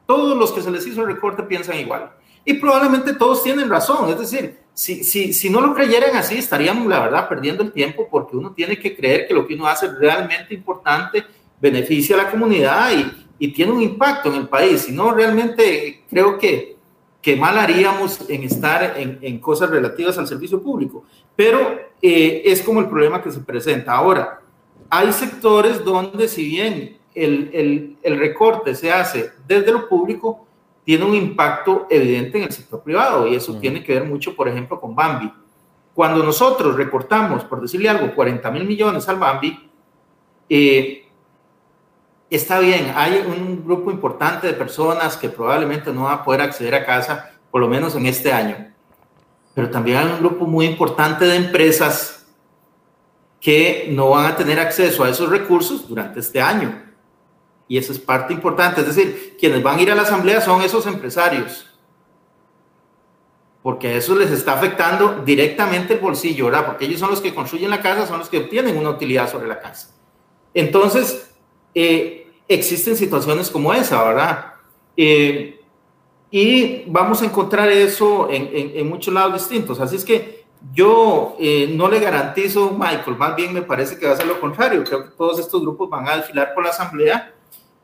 todos los que se les hizo el recorte piensan igual. Y probablemente todos tienen razón, es decir, si, si, si no lo creyeran así, estaríamos, la verdad, perdiendo el tiempo porque uno tiene que creer que lo que uno hace es realmente importante, beneficia a la comunidad y, y tiene un impacto en el país. Si no, realmente creo que que mal haríamos en estar en, en cosas relativas al servicio público. Pero eh, es como el problema que se presenta. Ahora, hay sectores donde si bien el, el, recorte se hace desde lo público, tiene un impacto evidente en el sector privado y eso tiene que ver mucho, por ejemplo, con Bambi. Cuando nosotros recortamos, por decirle algo, 40 mil millones al Bambi, eh, está bien, hay un grupo importante de personas que probablemente no va a poder acceder a casa, por lo menos en este año. Pero también hay un grupo muy importante de empresas que no van a tener acceso a esos recursos durante este año. Y eso es parte importante. Es decir, quienes van a ir a la asamblea son esos empresarios. Porque eso les está afectando directamente el bolsillo, ¿verdad? Porque ellos son los que construyen la casa, son los que obtienen una utilidad sobre la casa. Entonces, eh, existen situaciones como esa, ¿verdad? Eh, y vamos a encontrar eso en, en, muchos lados distintos. Así es que yo eh, no le garantizo, Michael, más bien me parece que va a ser lo contrario. Creo que todos estos grupos van a desfilar por la Asamblea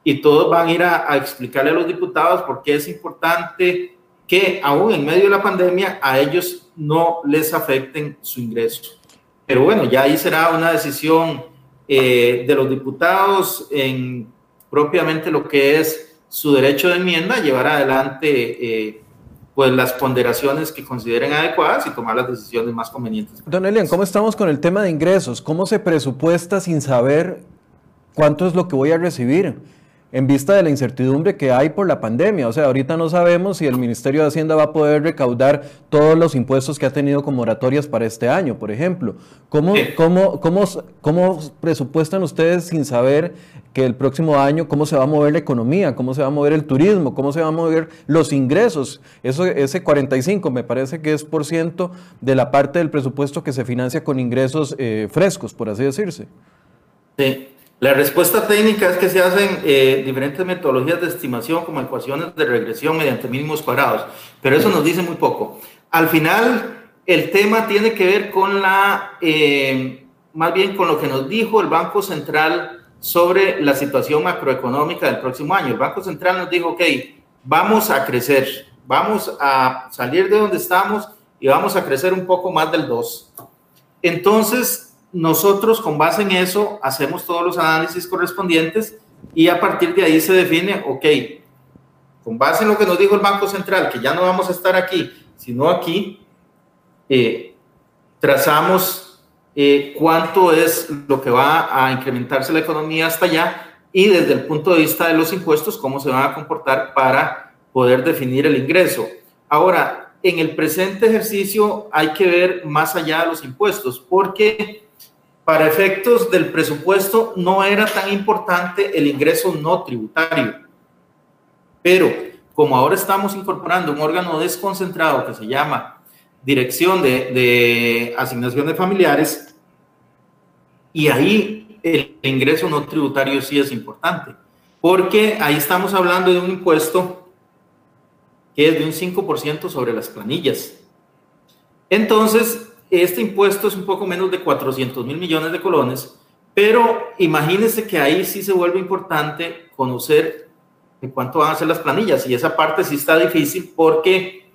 y todos van a ir a, a explicarle a los diputados por qué es importante que aún en medio de la pandemia a ellos no les afecten su ingreso. Pero bueno, ya ahí será una decisión eh, de los diputados en propiamente lo que es su derecho de enmienda, llevar adelante eh, pues las ponderaciones que consideren adecuadas y tomar las decisiones más convenientes. Don Elian, ¿cómo estamos con el tema de ingresos? ¿Cómo se presupuesta sin saber cuánto es lo que voy a recibir? En vista de la incertidumbre que hay por la pandemia. O sea, ahorita no sabemos si el Ministerio de Hacienda va a poder recaudar todos los impuestos que ha tenido con moratorias para este año, por ejemplo. ¿Cómo, cómo, cómo, cómo presupuestan ustedes sin saber que el próximo año cómo se va a mover la economía, cómo se va a mover el turismo, cómo se van a mover los ingresos? Eso, ese 45 me parece que es por ciento de la parte del presupuesto que se financia con ingresos eh, frescos, por así decirse. Sí. La respuesta técnica es que se hacen eh, diferentes metodologías de estimación como ecuaciones de regresión mediante mínimos cuadrados, pero eso nos dice muy poco. Al final, el tema tiene que ver con la, eh, más bien con lo que nos dijo el Banco Central sobre la situación macroeconómica del próximo año. El Banco Central nos dijo, ok, vamos a crecer, vamos a salir de donde estamos y vamos a crecer un poco más del 2. Entonces, nosotros con base en eso hacemos todos los análisis correspondientes y a partir de ahí se define, ok, con base en lo que nos dijo el Banco Central, que ya no vamos a estar aquí, sino aquí, eh, trazamos eh, cuánto es lo que va a incrementarse la economía hasta allá y desde el punto de vista de los impuestos, cómo se van a comportar para poder definir el ingreso. Ahora, en el presente ejercicio hay que ver más allá de los impuestos, porque para efectos del presupuesto no era tan importante el ingreso no tributario. Pero como ahora estamos incorporando un órgano desconcentrado que se llama Dirección de, Asignación de Familiares, y ahí el ingreso no tributario sí es importante, porque ahí estamos hablando de un impuesto que es de un 5% sobre las planillas. Entonces, este impuesto es un poco menos de 400 mil millones de colones, pero imagínense que ahí sí se vuelve importante conocer en cuánto van a ser las planillas y esa parte sí está difícil porque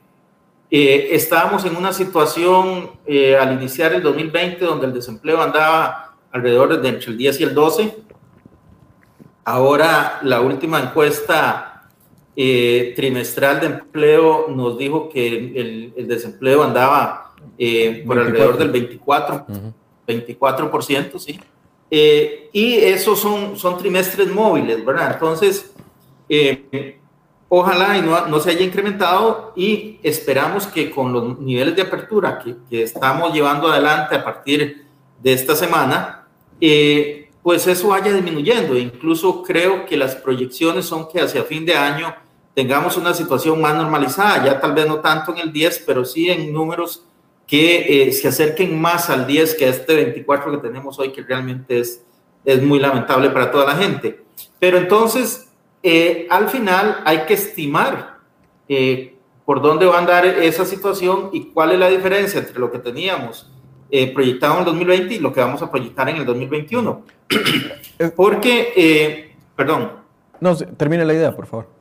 eh, estábamos en una situación eh, al iniciar el 2020 donde el desempleo andaba alrededor de entre el 10 y el 12. Ahora la última encuesta eh, trimestral de empleo nos dijo que el, el desempleo andaba eh, por alrededor del 24, 24%, sí. Eh, y esos son, son trimestres móviles, ¿verdad? Entonces, eh, ojalá y no, no, se haya incrementado y esperamos que con los niveles de apertura que, que estamos llevando adelante a partir de esta semana, pues eso vaya disminuyendo. Incluso creo que las proyecciones son que hacia fin de año tengamos una situación más normalizada, ya tal vez no tanto en el 10, pero sí en números que eh, se acerquen más al 10 que a este 24 que tenemos hoy, que realmente es, es muy lamentable para toda la gente. Pero entonces, eh, al final hay que estimar eh, por dónde va a andar esa situación y cuál es la diferencia entre lo que teníamos proyectado en el 2020 y lo que vamos a proyectar en el 2021. Porque, perdón. No, termine la idea, por favor.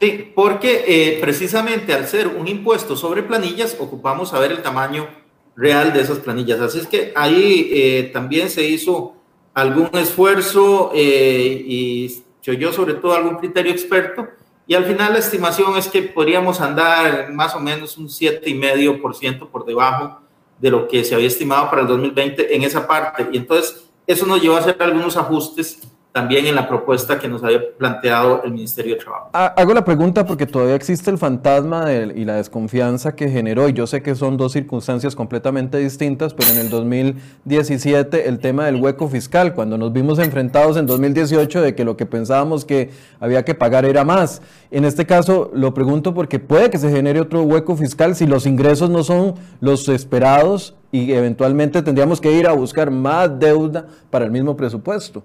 Sí, porque eh, precisamente al ser un impuesto sobre planillas, ocupamos saber el tamaño real de esas planillas. Así es que ahí eh, también se hizo algún esfuerzo eh, y se oyó sobre todo algún criterio experto, y al final la estimación es que podríamos andar más o menos un 7,5% por debajo de lo que se había estimado para el 2020 en esa parte. Y entonces eso nos llevó a hacer algunos ajustes también en la propuesta que nos había planteado el Ministerio de Trabajo. Hago la pregunta porque todavía existe el fantasma y la desconfianza que generó, y yo sé que son dos circunstancias completamente distintas, pero en el 2017 el tema del hueco fiscal, cuando nos vimos enfrentados en 2018 de que lo que pensábamos que había que pagar era más. En este caso lo pregunto porque puede que se genere otro hueco fiscal si los ingresos no son los esperados y eventualmente tendríamos que ir a buscar más deuda para el mismo presupuesto.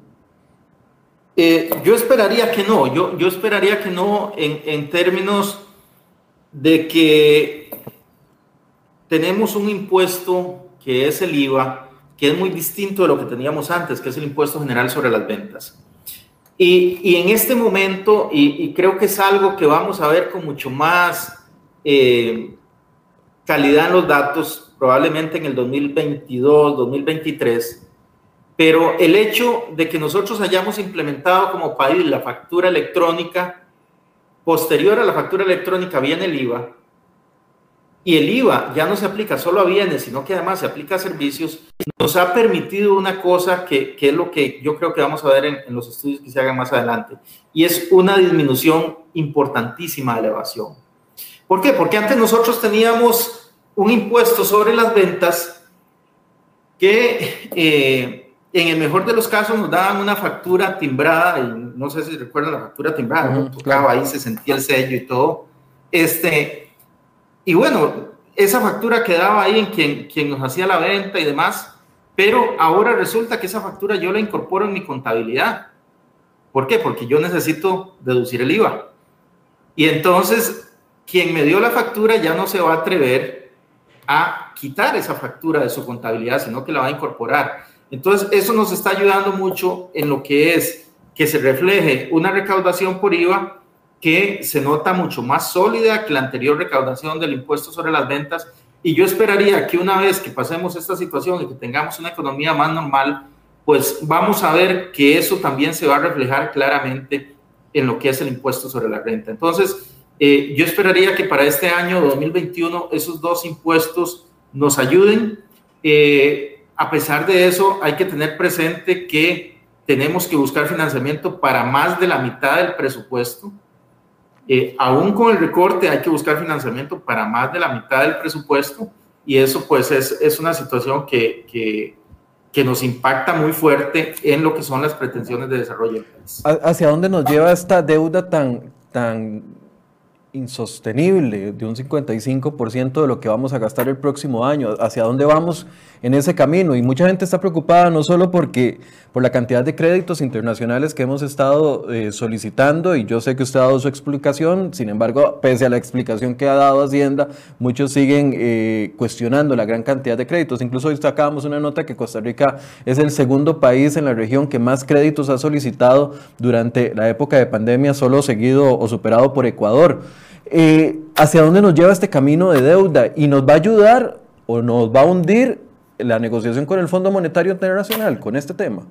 Eh, yo esperaría que no, yo, yo esperaría que no en, en términos de que tenemos un impuesto que es el IVA, que es muy distinto de lo que teníamos antes, que es el impuesto general sobre las ventas. Y, y en este momento, y, creo que es algo que vamos a ver con mucho más eh, calidad en los datos, probablemente en el 2022, 2023, pero el hecho de que nosotros hayamos implementado como país la factura electrónica, posterior a la factura electrónica viene el IVA, y el IVA ya no se aplica solo a bienes, sino que además se aplica a servicios, nos ha permitido una cosa que, que es lo que yo creo que vamos a ver en, en, los estudios que se hagan más adelante, y es una disminución importantísima de la evasión. ¿Por qué? Porque antes nosotros teníamos un impuesto sobre las ventas que eh, en el mejor de los casos nos daban una factura timbrada, y no sé si recuerdan la factura timbrada, tocaba ahí, se sentía el sello y todo. Este, y bueno, esa factura quedaba ahí en quien, quien nos hacía la venta y demás, pero ahora resulta que esa factura yo la incorporo en mi contabilidad. ¿Por qué? Porque yo necesito deducir el IVA. Y entonces, quien me dio la factura ya no se va a atrever a quitar esa factura de su contabilidad, sino que la va a incorporar. Entonces, eso nos está ayudando mucho en lo que es que se refleje una recaudación por IVA que se nota mucho más sólida que la anterior recaudación del impuesto sobre las ventas. Y yo esperaría que una vez que pasemos esta situación y que tengamos una economía más normal, pues vamos a ver que eso también se va a reflejar claramente en lo que es el impuesto sobre la renta. Entonces, eh, yo esperaría que para este año 2021 esos dos impuestos nos ayuden. Eh, a pesar de eso, hay que tener presente que tenemos que buscar financiamiento para más de la mitad del presupuesto. Eh, aún con el recorte hay que buscar financiamiento para más de la mitad del presupuesto y eso pues es, es una situación que, que, que, nos impacta muy fuerte en lo que son las pretensiones de desarrollo ¿Hacia dónde nos lleva esta deuda tan, tan insostenible de un 55% de lo que vamos a gastar el próximo año. ¿Hacia dónde vamos en ese camino? Y mucha gente está preocupada no solo porque por la cantidad de créditos internacionales que hemos estado eh, solicitando, y yo sé que usted ha dado su explicación, sin embargo, pese a la explicación que ha dado Hacienda, muchos siguen eh, cuestionando la gran cantidad de créditos. Incluso hoy sacábamos una nota que Costa Rica es el segundo país en la región que más créditos ha solicitado durante la época de pandemia, solo seguido o superado por Ecuador. Eh, hacia dónde nos lleva este camino de deuda y nos va a ayudar o nos va a hundir la negociación con el Fondo Monetario Internacional con este tema.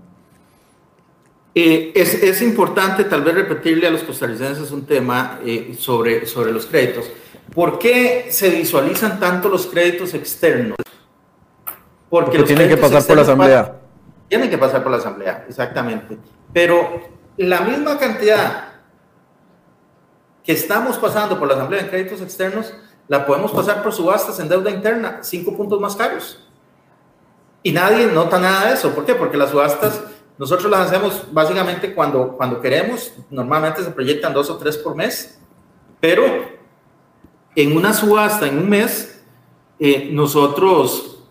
Eh, es, es, importante tal vez repetirle a los costarricenses un tema eh, sobre, sobre los créditos. ¿Por qué se visualizan tanto los créditos externos? Porque, Porque tienen que pasar por la Asamblea. Tienen que pasar por la Asamblea, exactamente. Pero la misma cantidad que estamos pasando por la Asamblea de Créditos Externos, la podemos pasar por subastas en deuda interna, cinco puntos más caros. Y nadie nota nada de eso. ¿Por qué? Porque las subastas nosotros las hacemos básicamente cuando, cuando queremos. Normalmente se proyectan dos o tres por mes. Pero en una subasta, en un mes, eh, nosotros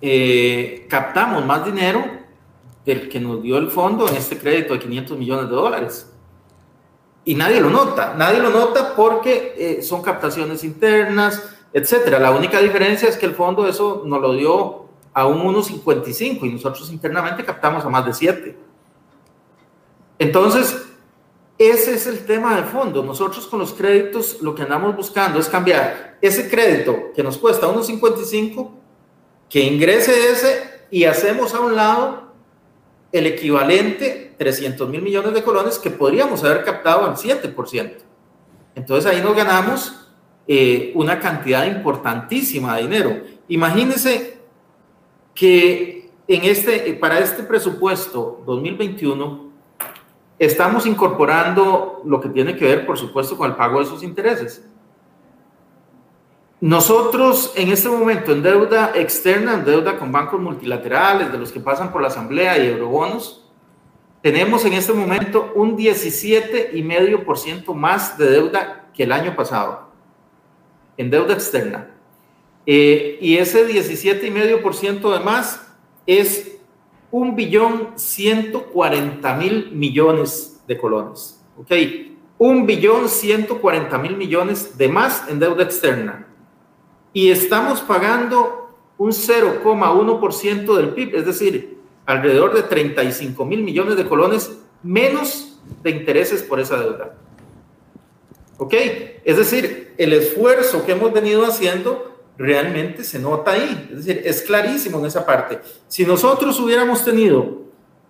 eh, captamos más dinero del que nos dio el fondo en este crédito de 500 millones de dólares y nadie lo nota. Nadie lo nota porque eh, son captaciones internas, etcétera. La única diferencia es que el fondo eso nos lo dio a un 1.55 y nosotros internamente captamos a más de 7. Entonces, ese es el tema de fondo. Nosotros con los créditos lo que andamos buscando es cambiar ese crédito que nos cuesta 1.55, que ingrese ese y hacemos a un lado el equivalente 300 mil millones de colones que podríamos haber captado al 7%. Entonces ahí nos ganamos eh, una cantidad importantísima de dinero. Imagínense que en este, para este presupuesto 2021 estamos incorporando lo que tiene que ver, por supuesto, con el pago de esos intereses. Nosotros en este momento en deuda externa, en deuda con bancos multilaterales, de los que pasan por la Asamblea y eurobonos, tenemos en este momento un 17,5% más de deuda que el año pasado, en deuda externa. Eh, y ese 17,5% de más es un billón 140 mil millones de colones. ¿Ok? Un billón 140 mil millones de más en deuda externa y estamos pagando un 0,1% del PIB, es decir, alrededor de 35 mil millones de colones menos de intereses por esa deuda. ¿Ok? Es decir, el esfuerzo que hemos venido haciendo realmente se nota ahí. Es decir, es clarísimo en esa parte. Si nosotros hubiéramos tenido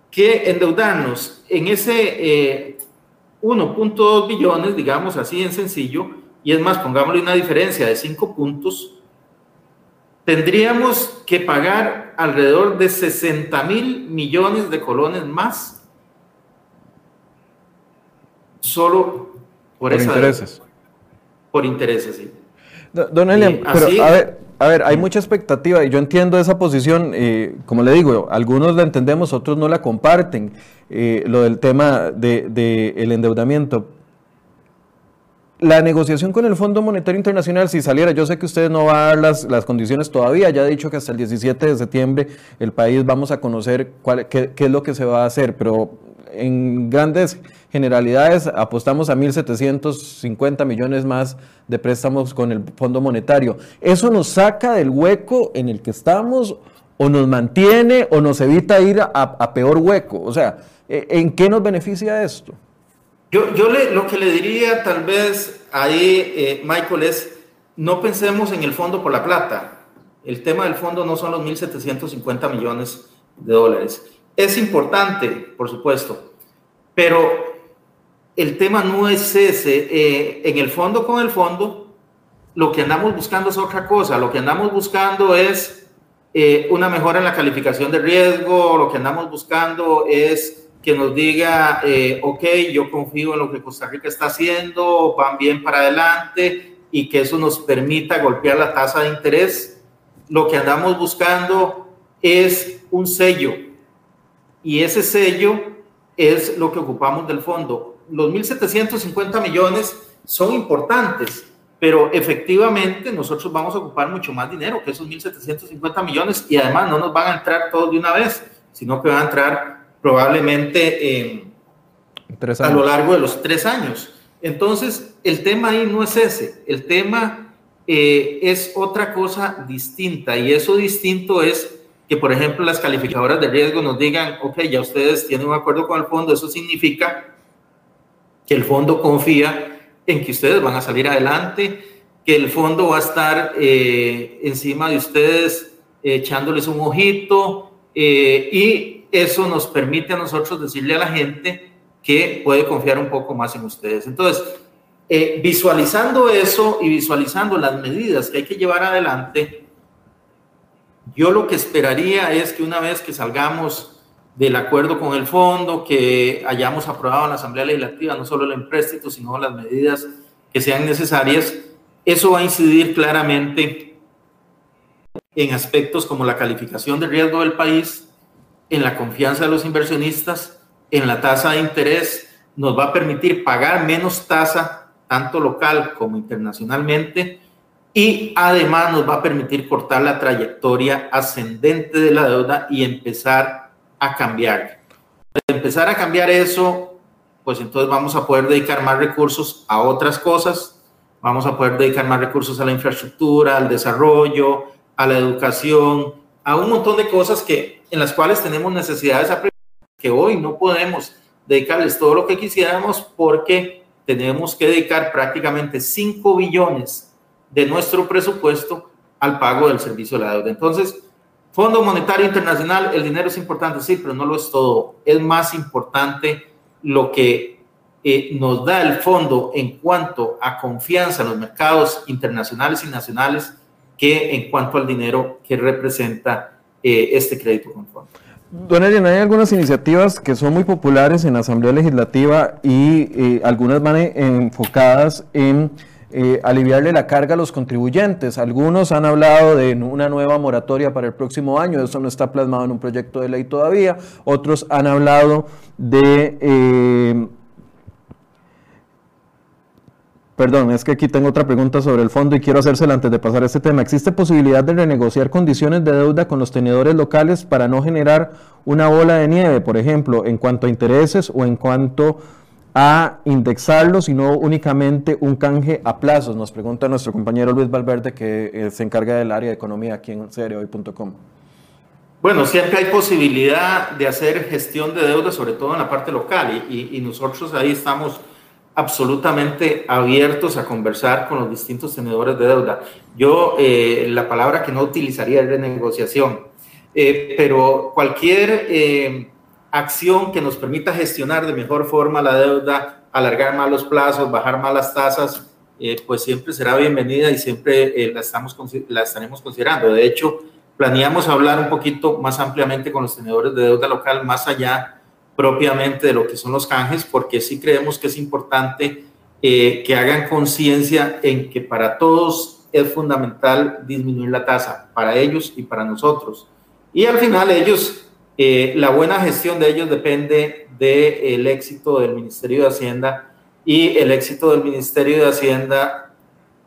que endeudarnos en ese 1.2 eh, billones, digamos así en sencillo, y es más, pongámosle una diferencia de 5 puntos, tendríamos que pagar alrededor de 60 mil millones de colones más solo por, por intereses. Por intereses, sí. Don Elian, pero a ver, a ver, hay mucha expectativa y yo entiendo esa posición, eh, como le digo, algunos la entendemos, otros no la comparten, eh, lo del tema del de, el endeudamiento, la negociación con el Fondo Monetario Internacional, si saliera, yo sé que usted no va a dar las, las, condiciones todavía, ya ha dicho que hasta el 17 de septiembre el país vamos a conocer cuál, qué, qué es lo que se va a hacer, pero en grandes generalidades apostamos a 1.750 millones más de préstamos con el Fondo Monetario. ¿Eso nos saca del hueco en el que estamos o nos mantiene o nos evita ir a, peor hueco? O sea, ¿en qué nos beneficia esto? Yo, yo le, lo que le diría tal vez ahí, eh, Michael, es no pensemos en el fondo por la plata. El tema del fondo no son los 1.750 millones de dólares. Es importante, por supuesto, pero el tema no es ese. Eh, en el fondo con el fondo, lo que andamos buscando es otra cosa. Lo que andamos buscando es eh, una mejora en la calificación de riesgo, lo que andamos buscando es que nos diga, eh, ok, yo confío en lo que Costa Rica está haciendo, van bien para adelante y que eso nos permita golpear la tasa de interés. Lo que andamos buscando es un sello y ese sello es lo que ocupamos del fondo. Los 1.750 millones son importantes, pero efectivamente nosotros vamos a ocupar mucho más dinero que esos 1.750 millones y además no nos van a entrar todos de una vez, sino que van a entrar probablemente a lo largo de los tres años. Entonces, el tema ahí no es ese, el tema eh, es otra cosa distinta y eso distinto es que, por ejemplo, las calificadoras de riesgo nos digan, ok, ya ustedes tienen un acuerdo con el fondo, eso significa que el fondo confía en que ustedes van a salir adelante, que el fondo va a estar eh, encima de ustedes echándoles un ojito eh, y eso nos permite a nosotros decirle a la gente que puede confiar un poco más en ustedes. Entonces, eh, visualizando eso y visualizando las medidas que hay que llevar adelante, yo lo que esperaría es que una vez que salgamos del acuerdo con el fondo, que hayamos aprobado en la Asamblea Legislativa no solo el empréstito, sino las medidas que sean necesarias, eso va a incidir claramente en aspectos como la calificación de riesgo del país, en la confianza de los inversionistas, en la tasa de interés, nos va a permitir pagar menos tasa, tanto local como internacionalmente, y además nos va a permitir cortar la trayectoria ascendente de la deuda y empezar a cambiar. empezar a cambiar eso, pues entonces vamos a poder dedicar más recursos a otras cosas, vamos a poder dedicar más recursos a la infraestructura, al desarrollo, a la educación, a un montón de cosas que en las cuales tenemos necesidades que hoy no podemos dedicarles todo lo que quisiéramos porque tenemos que dedicar prácticamente 5 billones de nuestro presupuesto al pago del servicio de la deuda. Entonces, Fondo Monetario Internacional, el dinero es importante, sí, pero no lo es todo. Es más importante lo que eh, nos da el fondo en cuanto a confianza en los mercados internacionales y nacionales que en cuanto al dinero que representa eh, este crédito con fondo. Don Elian, hay algunas iniciativas que son muy populares en la Asamblea Legislativa y eh, algunas van enfocadas en eh, aliviarle la carga a los contribuyentes. Algunos han hablado de una nueva moratoria para el próximo año, eso no está plasmado en un proyecto de ley todavía. Otros han hablado de... Eh, perdón, es que aquí tengo otra pregunta sobre el fondo y quiero hacérsela antes de pasar a este tema. ¿Existe posibilidad de renegociar condiciones de deuda con los tenedores locales para no generar una bola de nieve, por ejemplo, en cuanto a intereses o en cuanto a indexarlo, sino únicamente un canje a plazos, nos pregunta nuestro compañero Luis Valverde, que eh, se encarga del área de economía aquí en seriohoy.com. Bueno, siempre hay posibilidad de hacer gestión de deuda, sobre todo en la parte local, y, nosotros ahí estamos absolutamente abiertos a conversar con los distintos tenedores de deuda. Yo eh, la palabra que no utilizaría es renegociación, eh, pero cualquier acción que nos permita gestionar de mejor forma la deuda, alargar más los plazos, bajar más las tasas, eh, pues siempre será bienvenida y siempre eh, la, estamos, la estaremos considerando. De hecho, planeamos hablar un poquito más ampliamente con los tenedores de deuda local, más allá propiamente de lo que son los canjes, porque sí creemos que es importante eh, que hagan conciencia en que para todos es fundamental disminuir la tasa, para ellos y para nosotros. Y al final ellos eh, la buena gestión de ellos depende del éxito del Ministerio de Hacienda y el éxito del Ministerio de Hacienda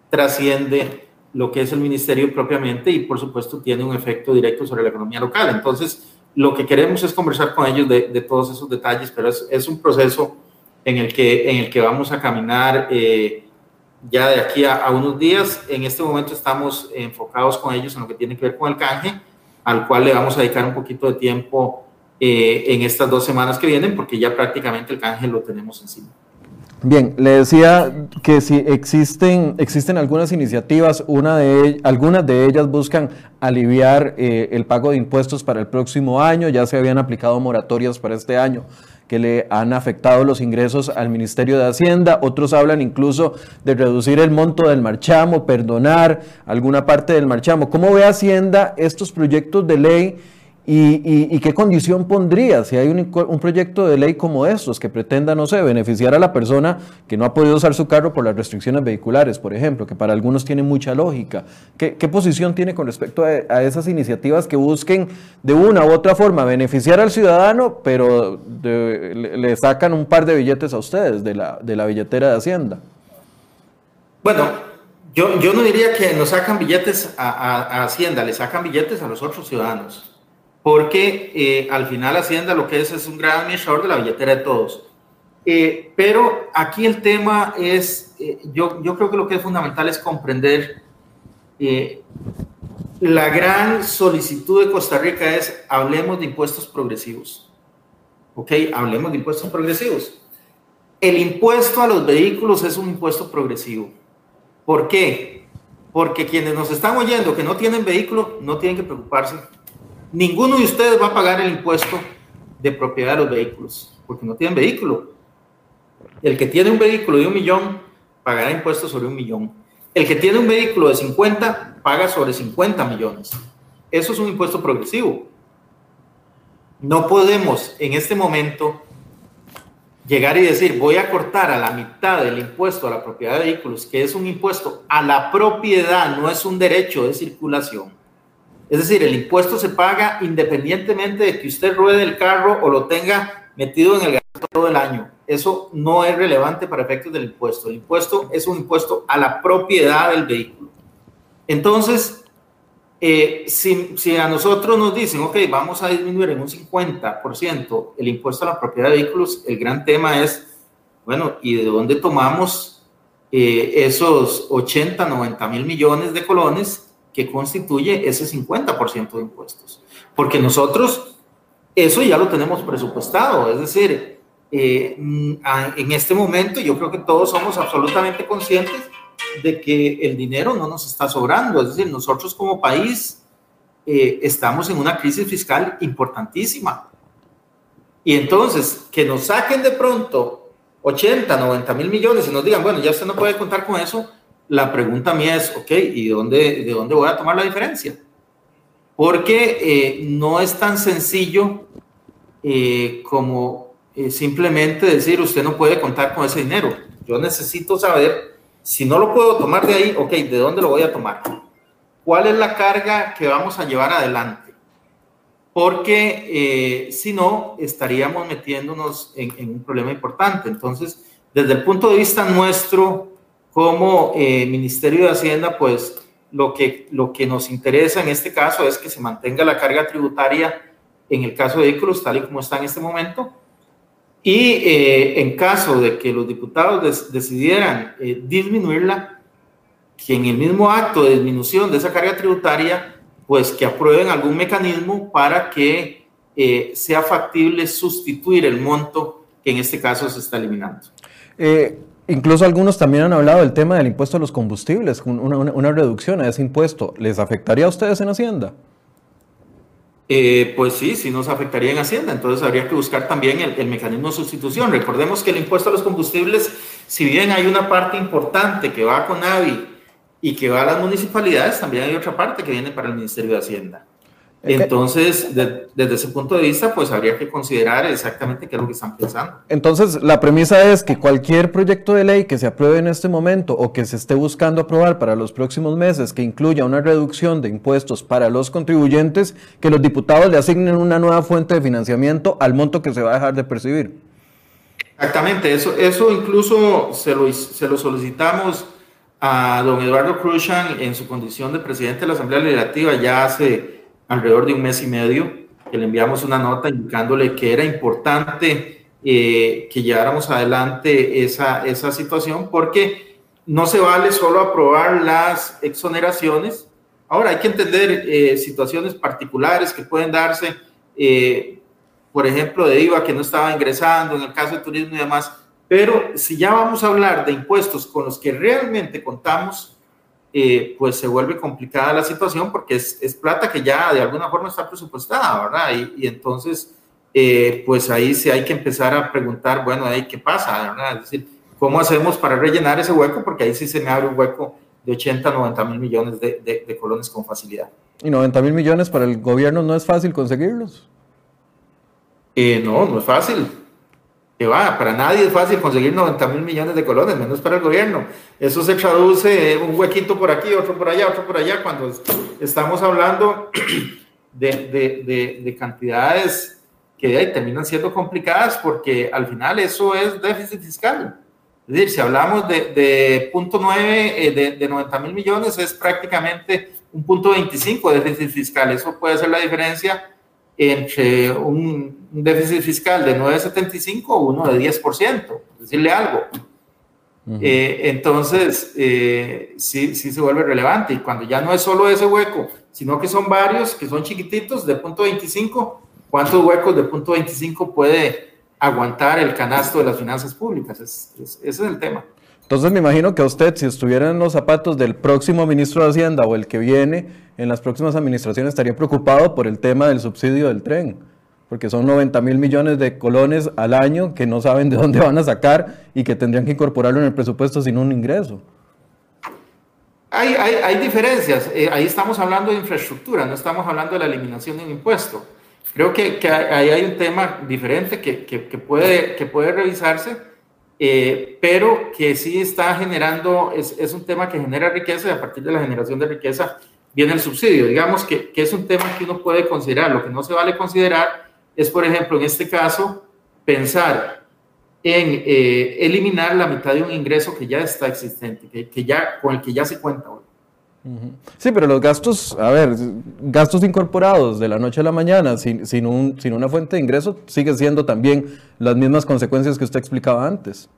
trasciende lo que es el ministerio propiamente y por supuesto tiene un efecto directo sobre la economía local. Entonces, lo que queremos es conversar con ellos de, todos esos detalles, pero es, un proceso en el que, en el que vamos a caminar eh, ya de aquí a, a unos días. En este momento estamos enfocados con ellos en lo que tiene que ver con el canje al cual le vamos a dedicar un poquito de tiempo eh, en estas dos semanas que vienen, porque ya prácticamente el canje lo tenemos encima. Bien, le decía que si existen, existen algunas iniciativas, una de, algunas de ellas buscan aliviar eh, el pago de impuestos para el próximo año, ya se habían aplicado moratorias para este año que le han afectado los ingresos al Ministerio de Hacienda, otros hablan incluso de reducir el monto del marchamo, perdonar alguna parte del marchamo. ¿Cómo ve Hacienda estos proyectos de ley? ¿Y, qué condición pondría si hay un, proyecto de ley como estos que pretenda, no sé, beneficiar a la persona que no ha podido usar su carro por las restricciones vehiculares, por ejemplo, que para algunos tiene mucha lógica? ¿Qué, posición tiene con respecto a, esas iniciativas que busquen de una u otra forma beneficiar al ciudadano, pero le, sacan un par de billetes a ustedes de la, de la billetera de Hacienda? Bueno, yo, yo no diría que nos sacan billetes a Hacienda, le sacan billetes a los otros ciudadanos porque eh, al final Hacienda lo que es es un gran administrador de la billetera de todos. Eh, pero aquí el tema es, eh, yo, yo creo que lo que es fundamental es comprender la gran solicitud de Costa Rica es hablemos de impuestos progresivos. ¿Ok? Hablemos de impuestos progresivos. El impuesto a los vehículos es un impuesto progresivo. ¿Por qué? Porque quienes nos están oyendo que no tienen vehículo no tienen que preocuparse Ninguno de ustedes va a pagar el impuesto de propiedad de los vehículos, porque no tienen vehículo. El que tiene un vehículo de un millón pagará impuestos sobre un millón. El que tiene un vehículo de 50 paga sobre 50 millones. Eso es un impuesto progresivo. No podemos en este momento llegar y decir voy a cortar a la mitad del impuesto a la propiedad de vehículos, que es un impuesto a la propiedad, no es un derecho de circulación es decir, el impuesto se paga independientemente de que usted ruede el carro o lo tenga metido en el gasto todo el año. Eso no es relevante para efectos del impuesto. El impuesto es un impuesto a la propiedad del vehículo. Entonces, eh, si, a nosotros nos dicen, ok, vamos a disminuir en un 50% el impuesto a la propiedad de vehículos, el gran tema es, bueno, ¿y de dónde tomamos eh, esos 80, 90 mil millones de colones que constituye ese 50% de impuestos. Porque nosotros eso ya lo tenemos presupuestado, es decir, eh, mm, en este momento yo creo que todos somos absolutamente conscientes de que el dinero no nos está sobrando, es decir, nosotros como país eh, estamos en una crisis fiscal importantísima. Y entonces, que nos saquen de pronto 80, 90 mil millones y nos digan, bueno, ya usted no puede contar con eso, la pregunta mía es, ok, ¿y dónde, de dónde voy a tomar la diferencia? Porque eh, no es tan sencillo eh, como eh, simplemente decir, usted no puede contar con ese dinero. Yo necesito saber, si no lo puedo tomar de ahí, ok, ¿de dónde lo voy a tomar? ¿Cuál es la carga que vamos a llevar adelante? porque eh, si no, estaríamos metiéndonos en, un problema importante. Entonces, desde el punto de vista nuestro, como eh, Ministerio de Hacienda, pues lo que, lo que nos interesa en este caso es que se mantenga la carga tributaria en el caso de vehículos tal y como está en este momento. Y eh, en caso de que los diputados decidieran disminuirla, que en el mismo acto de disminución de esa carga tributaria pues que aprueben algún mecanismo para que eh, sea factible sustituir el monto que en este caso se está eliminando. Eh, incluso algunos también han hablado del tema del impuesto a los combustibles, una, reducción a ese impuesto. ¿Les afectaría a ustedes en Hacienda? Eh, pues sí, sí nos afectaría en Hacienda, entonces habría que buscar también el, el, mecanismo de sustitución. Recordemos que el impuesto a los combustibles, si bien hay una parte importante que va con AVI y que va a las municipalidades, también hay otra parte que viene para el Ministerio de Hacienda. Entonces, desde ese punto de vista, pues habría que considerar exactamente qué es lo que están pensando. Entonces, la premisa es que cualquier proyecto de ley que se apruebe en este momento o que se esté buscando aprobar para los próximos meses que incluya una reducción de impuestos para los contribuyentes, que los diputados le asignen una nueva fuente de financiamiento al monto que se va a dejar de percibir. Exactamente, eso, eso incluso se lo, se lo solicitamos a don Eduardo Cruzan en su condición de presidente de la Asamblea Legislativa ya hace alrededor de un mes y medio, que le enviamos una nota indicándole que era importante eh, que lleváramos adelante esa, esa situación porque no se vale solo aprobar las exoneraciones. Ahora hay que entender eh, situaciones particulares que pueden darse, eh, por ejemplo, de IVA que no estaba ingresando, en el caso de turismo y demás pero si ya vamos a hablar de impuestos con los que realmente contamos, eh, pues se vuelve complicada la situación porque es, es, plata que ya de alguna forma está presupuestada, ¿verdad? Y, y entonces, eh, pues ahí sí hay que empezar a preguntar, bueno, ahí qué pasa, ¿verdad? Es decir, ¿cómo hacemos para rellenar ese hueco? Porque ahí sí se me abre un hueco de 80, 90 mil millones de, de, de colones con facilidad. ¿Y 90 mil millones para el gobierno no es fácil conseguirlos? Eh, no, no es fácil que va, para nadie es fácil conseguir 90 mil millones de colones, menos para el gobierno. Eso se traduce un huequito por aquí, otro por allá, otro por allá, cuando estamos hablando de, de, de, cantidades que ahí terminan siendo complicadas porque al final eso es déficit fiscal. Es decir, si hablamos de, de punto 9 eh, de, 90 mil millones, es prácticamente un punto 25 de déficit fiscal. Eso puede ser la diferencia entre un, déficit fiscal de 9,75 o uno de 10%, decirle algo. Eh, entonces, eh, sí, sí se vuelve relevante. Y cuando ya no es solo ese hueco, sino que son varios, que son chiquititos, de punto 25, ¿cuántos huecos de punto 25 puede aguantar el canasto de las finanzas públicas? ese es el tema. Entonces me imagino que a usted, si estuviera en los zapatos del próximo ministro de Hacienda o el que viene en las próximas administraciones, estaría preocupado por el tema del subsidio del tren, porque son 90 mil millones de colones al año que no saben de dónde van a sacar y que tendrían que incorporarlo en el presupuesto sin un ingreso. Hay, hay, hay diferencias. Eh, ahí estamos hablando de infraestructura, no estamos hablando de la eliminación de un impuesto. Creo que, que ahí hay un tema diferente que, que, que, puede, que puede revisarse eh, pero que sí está generando, es, es, un tema que genera riqueza y a partir de la generación de riqueza viene el subsidio. Digamos que, que, es un tema que uno puede considerar. Lo que no se vale considerar es, por ejemplo, en este caso, pensar en eh, eliminar la mitad de un ingreso que ya está existente, que, que ya, con el que ya se cuenta hoy. Sí, pero los gastos, a ver, gastos incorporados de la noche a la mañana sin, sin, un, sin una fuente de ingreso sigue siendo también las mismas consecuencias que usted explicaba antes.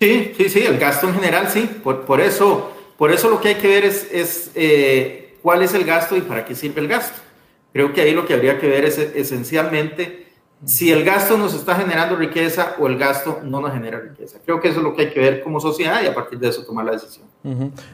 Sí, sí, sí, el gasto en general sí. Por, por eso, por eso lo que hay que ver es, es eh, cuál es el gasto y para qué sirve el gasto. Creo que ahí lo que habría que ver es esencialmente si el gasto nos está generando riqueza o el gasto no nos genera riqueza. Creo que eso es lo que hay que ver como sociedad y a partir de eso tomar la decisión.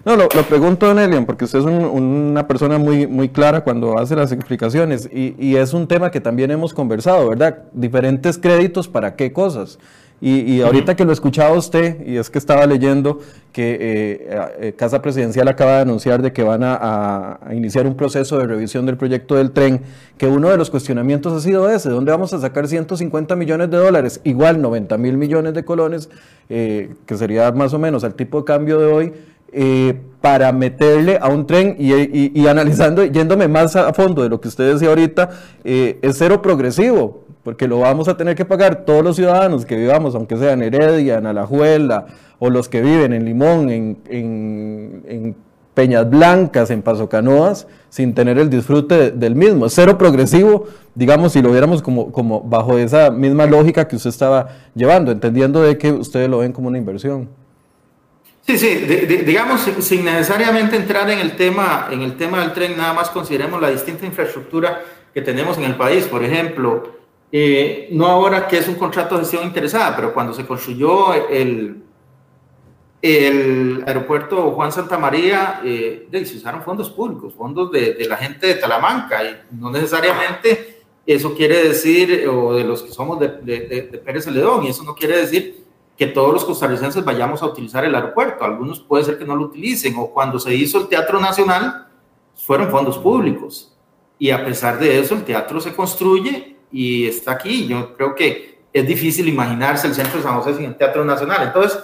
No, lo, pregunto, Don porque usted es una persona muy, muy clara cuando hace las explicaciones y, y es un tema que también hemos conversado, ¿verdad? Diferentes créditos para qué cosas. Y, ahorita que lo escuchaba usted, y es que estaba leyendo que eh, eh, Casa Presidencial acaba de anunciar de que van a, iniciar un proceso de revisión del proyecto del tren, que uno de los cuestionamientos ha sido ese, ¿dónde vamos a sacar 150 millones de dólares? Igual 90 mil millones de colones, eh, que sería más o menos al tipo de cambio de hoy, para meterle a un tren y, y, analizando, yéndome más a fondo de lo que usted decía ahorita, es cero progresivo porque lo vamos a tener que pagar todos los ciudadanos que vivamos, aunque sea en Heredia, en Alajuela, o los que viven en Limón, en, Peñas Blancas, en Paso Canoas, sin tener el disfrute del mismo. Cero progresivo, digamos, si lo viéramos como, como bajo esa misma lógica que usted estaba llevando, entendiendo de que ustedes lo ven como una inversión. Sí, sí, digamos, sin necesariamente entrar en el, tema, en el tema del tren, nada más consideremos la distinta infraestructura que tenemos en el país. Por ejemplo, eh, no ahora que es un contrato de gestión interesada, pero cuando se construyó el, aeropuerto Juan Santa María, eh, se usaron fondos públicos, fondos de, de, la gente de Talamanca, y no necesariamente eso quiere decir, o de los que somos de, de, de Pérez Celedón, y eso no quiere decir que todos los costarricenses vayamos a utilizar el aeropuerto, algunos puede ser que no lo utilicen, o cuando se hizo el Teatro Nacional, fueron fondos públicos, y a pesar de eso, el teatro se construye y está aquí. Yo creo que es difícil imaginarse el centro de San José sin el Teatro Nacional. Entonces,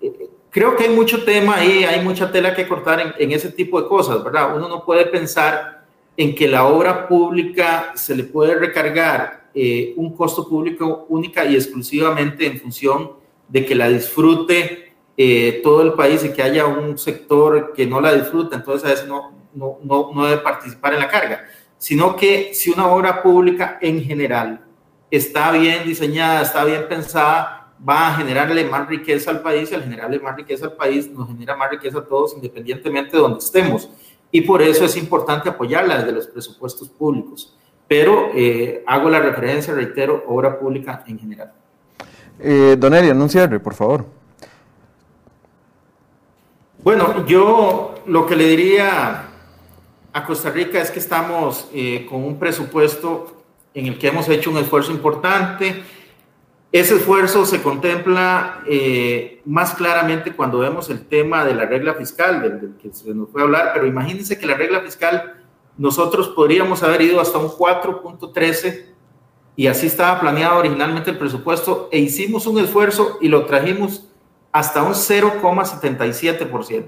eh, creo que hay mucho tema ahí, hay mucha tela que cortar en, ese tipo de cosas, ¿verdad? Uno no puede pensar en que la obra pública se le puede recargar eh, un costo público única y exclusivamente en función de que la disfrute eh, todo el país y que haya un sector que no la disfruta, entonces a veces no, no, no, no debe participar en la carga sino que si una obra pública en general está bien diseñada, está bien pensada, va a generarle más riqueza al país y al generarle más riqueza al país nos genera más riqueza a todos independientemente de donde estemos. Y por eso es importante apoyarla desde los presupuestos públicos. Pero eh, hago la referencia, reitero, obra pública en general. Eh, don Eli, un cierre, por favor. Bueno, yo lo que le diría a Costa Rica es que estamos eh, con un presupuesto en el que hemos hecho un esfuerzo importante. Ese esfuerzo se contempla eh, más claramente cuando vemos el tema de la regla fiscal, del, que se nos a hablar, pero imagínense que la regla fiscal nosotros podríamos haber ido hasta un 4.13 y así estaba planeado originalmente el presupuesto e hicimos un esfuerzo y lo trajimos hasta un 0,77%.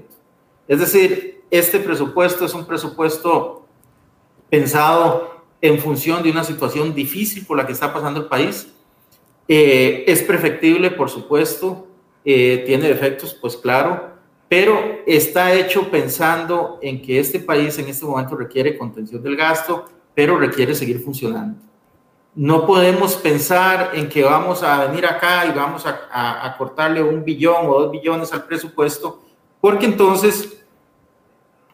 Es decir, este presupuesto es un presupuesto pensado en función de una situación difícil por la que está pasando el país. Eh, es perfectible, por supuesto, eh, tiene defectos, pues claro, pero está hecho pensando en que este país en este momento requiere contención del gasto, pero requiere seguir funcionando. No podemos pensar en que vamos a venir acá y vamos a, a cortarle un billón o dos billones al presupuesto, porque entonces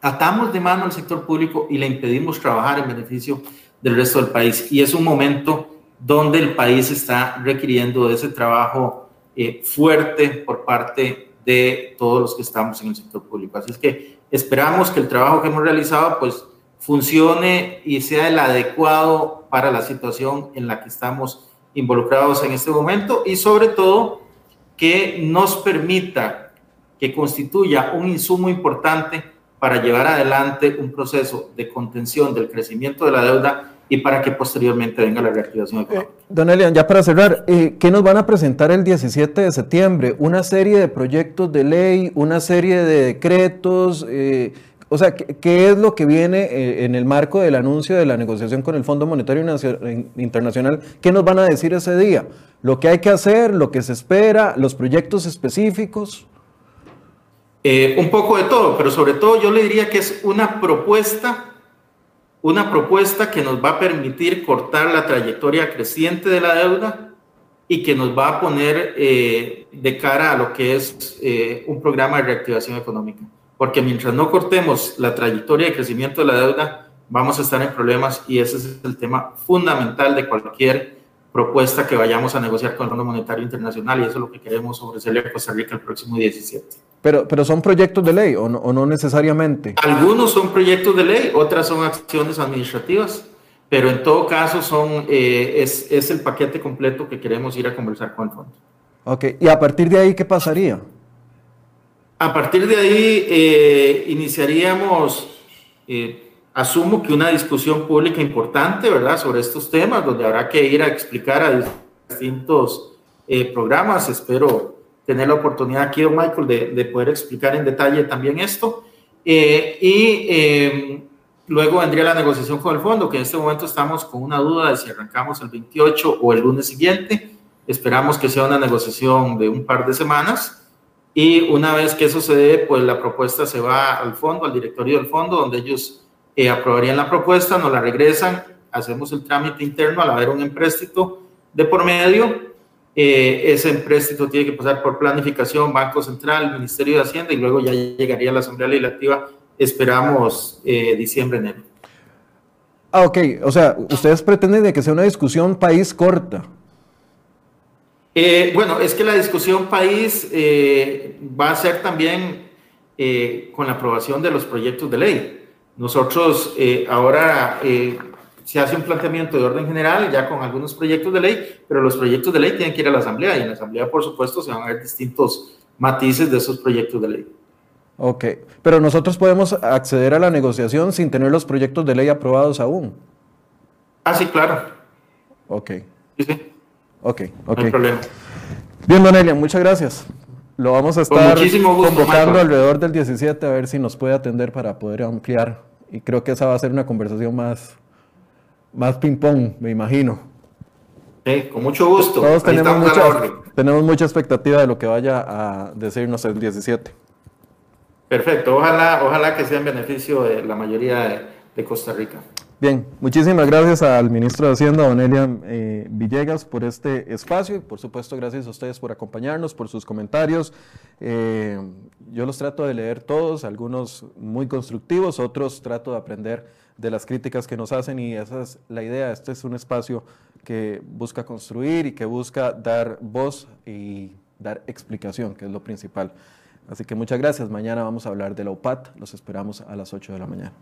atamos de mano al sector público y le impedimos trabajar en beneficio del resto del país. Y es un momento donde el país está requiriendo ese trabajo eh, fuerte por parte de todos los que estamos en el sector público. Así es que esperamos que el trabajo que hemos realizado pues funcione y sea el adecuado para la situación en la que estamos involucrados en este momento y sobre todo que nos permita que constituya un insumo importante para llevar adelante un proceso de contención del crecimiento de la deuda y para que posteriormente venga la reactivación eh, económica. don Elian, ya para cerrar, eh, ¿qué nos van a presentar el 17 de septiembre? ¿Una serie de proyectos de ley, una serie de decretos? Eh, o sea, ¿qué, es lo que viene en el marco del anuncio de la negociación con el Fondo Monetario Internacional? ¿Qué nos van a decir ese día? ¿Lo que hay que hacer, lo que se espera, los proyectos específicos? Eh, un poco de todo, pero sobre todo yo le diría que es una propuesta, una propuesta que nos va a permitir cortar la trayectoria creciente de la deuda y que nos va a poner eh, de cara a lo que es eh, un programa de reactivación económica. Porque mientras no cortemos la trayectoria de crecimiento de la deuda, vamos a estar en problemas y ese es el tema fundamental de cualquier propuesta que vayamos a negociar con el Fondo Monetario Internacional y eso es lo que queremos ofrecerle a Costa Rica el próximo 17. Pero, pero son proyectos de ley o no, o no necesariamente. Algunos son proyectos de ley, otras son acciones administrativas, pero en todo caso son, eh, es, es el paquete completo que queremos ir a conversar con el fondo. Ok, y a partir de ahí, ¿qué pasaría? A partir de ahí eh, iniciaríamos, eh, asumo que una discusión pública importante, ¿verdad?, sobre estos temas, donde habrá que ir a explicar a distintos eh, programas. Espero tener la oportunidad aquí, don Michael, de, de poder explicar en detalle también esto. y em, luego vendría la negociación con el fondo, que en este momento estamos con una duda de si arrancamos el 28 o el lunes siguiente. Esperamos que sea una negociación de un par de semanas y una vez que eso se dé, pues la propuesta se va al fondo, al directorio del fondo, donde ellos eh, aprobarían la propuesta, nos la regresan, hacemos el trámite interno al haber un empréstito de por medio. Eh, ese empréstito tiene que pasar por planificación, Banco Central, Ministerio de Hacienda y luego ya llegaría a la Asamblea Legislativa. Esperamos eh, diciembre, enero. Ah, ok. O sea, ustedes pretenden de que sea una discusión país corta. Eh, bueno, es que la discusión país eh, va a ser también eh, con la aprobación de los proyectos de ley. Nosotros ahora se hace un planteamiento de orden general ya con algunos proyectos de ley, pero los proyectos de ley tienen que ir a la Asamblea y en la Asamblea, por supuesto, se van a ver distintos matices de esos proyectos de ley. Ok, pero nosotros podemos acceder a la negociación sin tener los proyectos de ley aprobados aún. Ah, sí, claro. Ok. Sí, sí. Ok, ok. No hay problema. Bien, don Elian, muchas gracias. Lo vamos a estar convocando alrededor del 17 a ver si nos puede atender para poder ampliar. Y creo que esa va a ser una conversación más, más ping-pong, me imagino. Sí, con mucho gusto. Todos tenemos mucha, tenemos mucha expectativa de lo que vaya a decirnos el 17. Perfecto, ojalá, ojalá que sea en beneficio de la mayoría de Costa Rica. Bien, muchísimas gracias al ministro de Hacienda, don Elian eh, Villegas, por este espacio y por supuesto gracias a ustedes por acompañarnos, por sus comentarios. Eh, yo los trato de leer todos, algunos muy constructivos, otros trato de aprender de las críticas que nos hacen y esa es la idea. Este es un espacio que busca construir y que busca dar voz y dar explicación, que es lo principal. Así que muchas gracias. Mañana vamos a hablar de la UPAT. Los esperamos a las 8 de la mañana.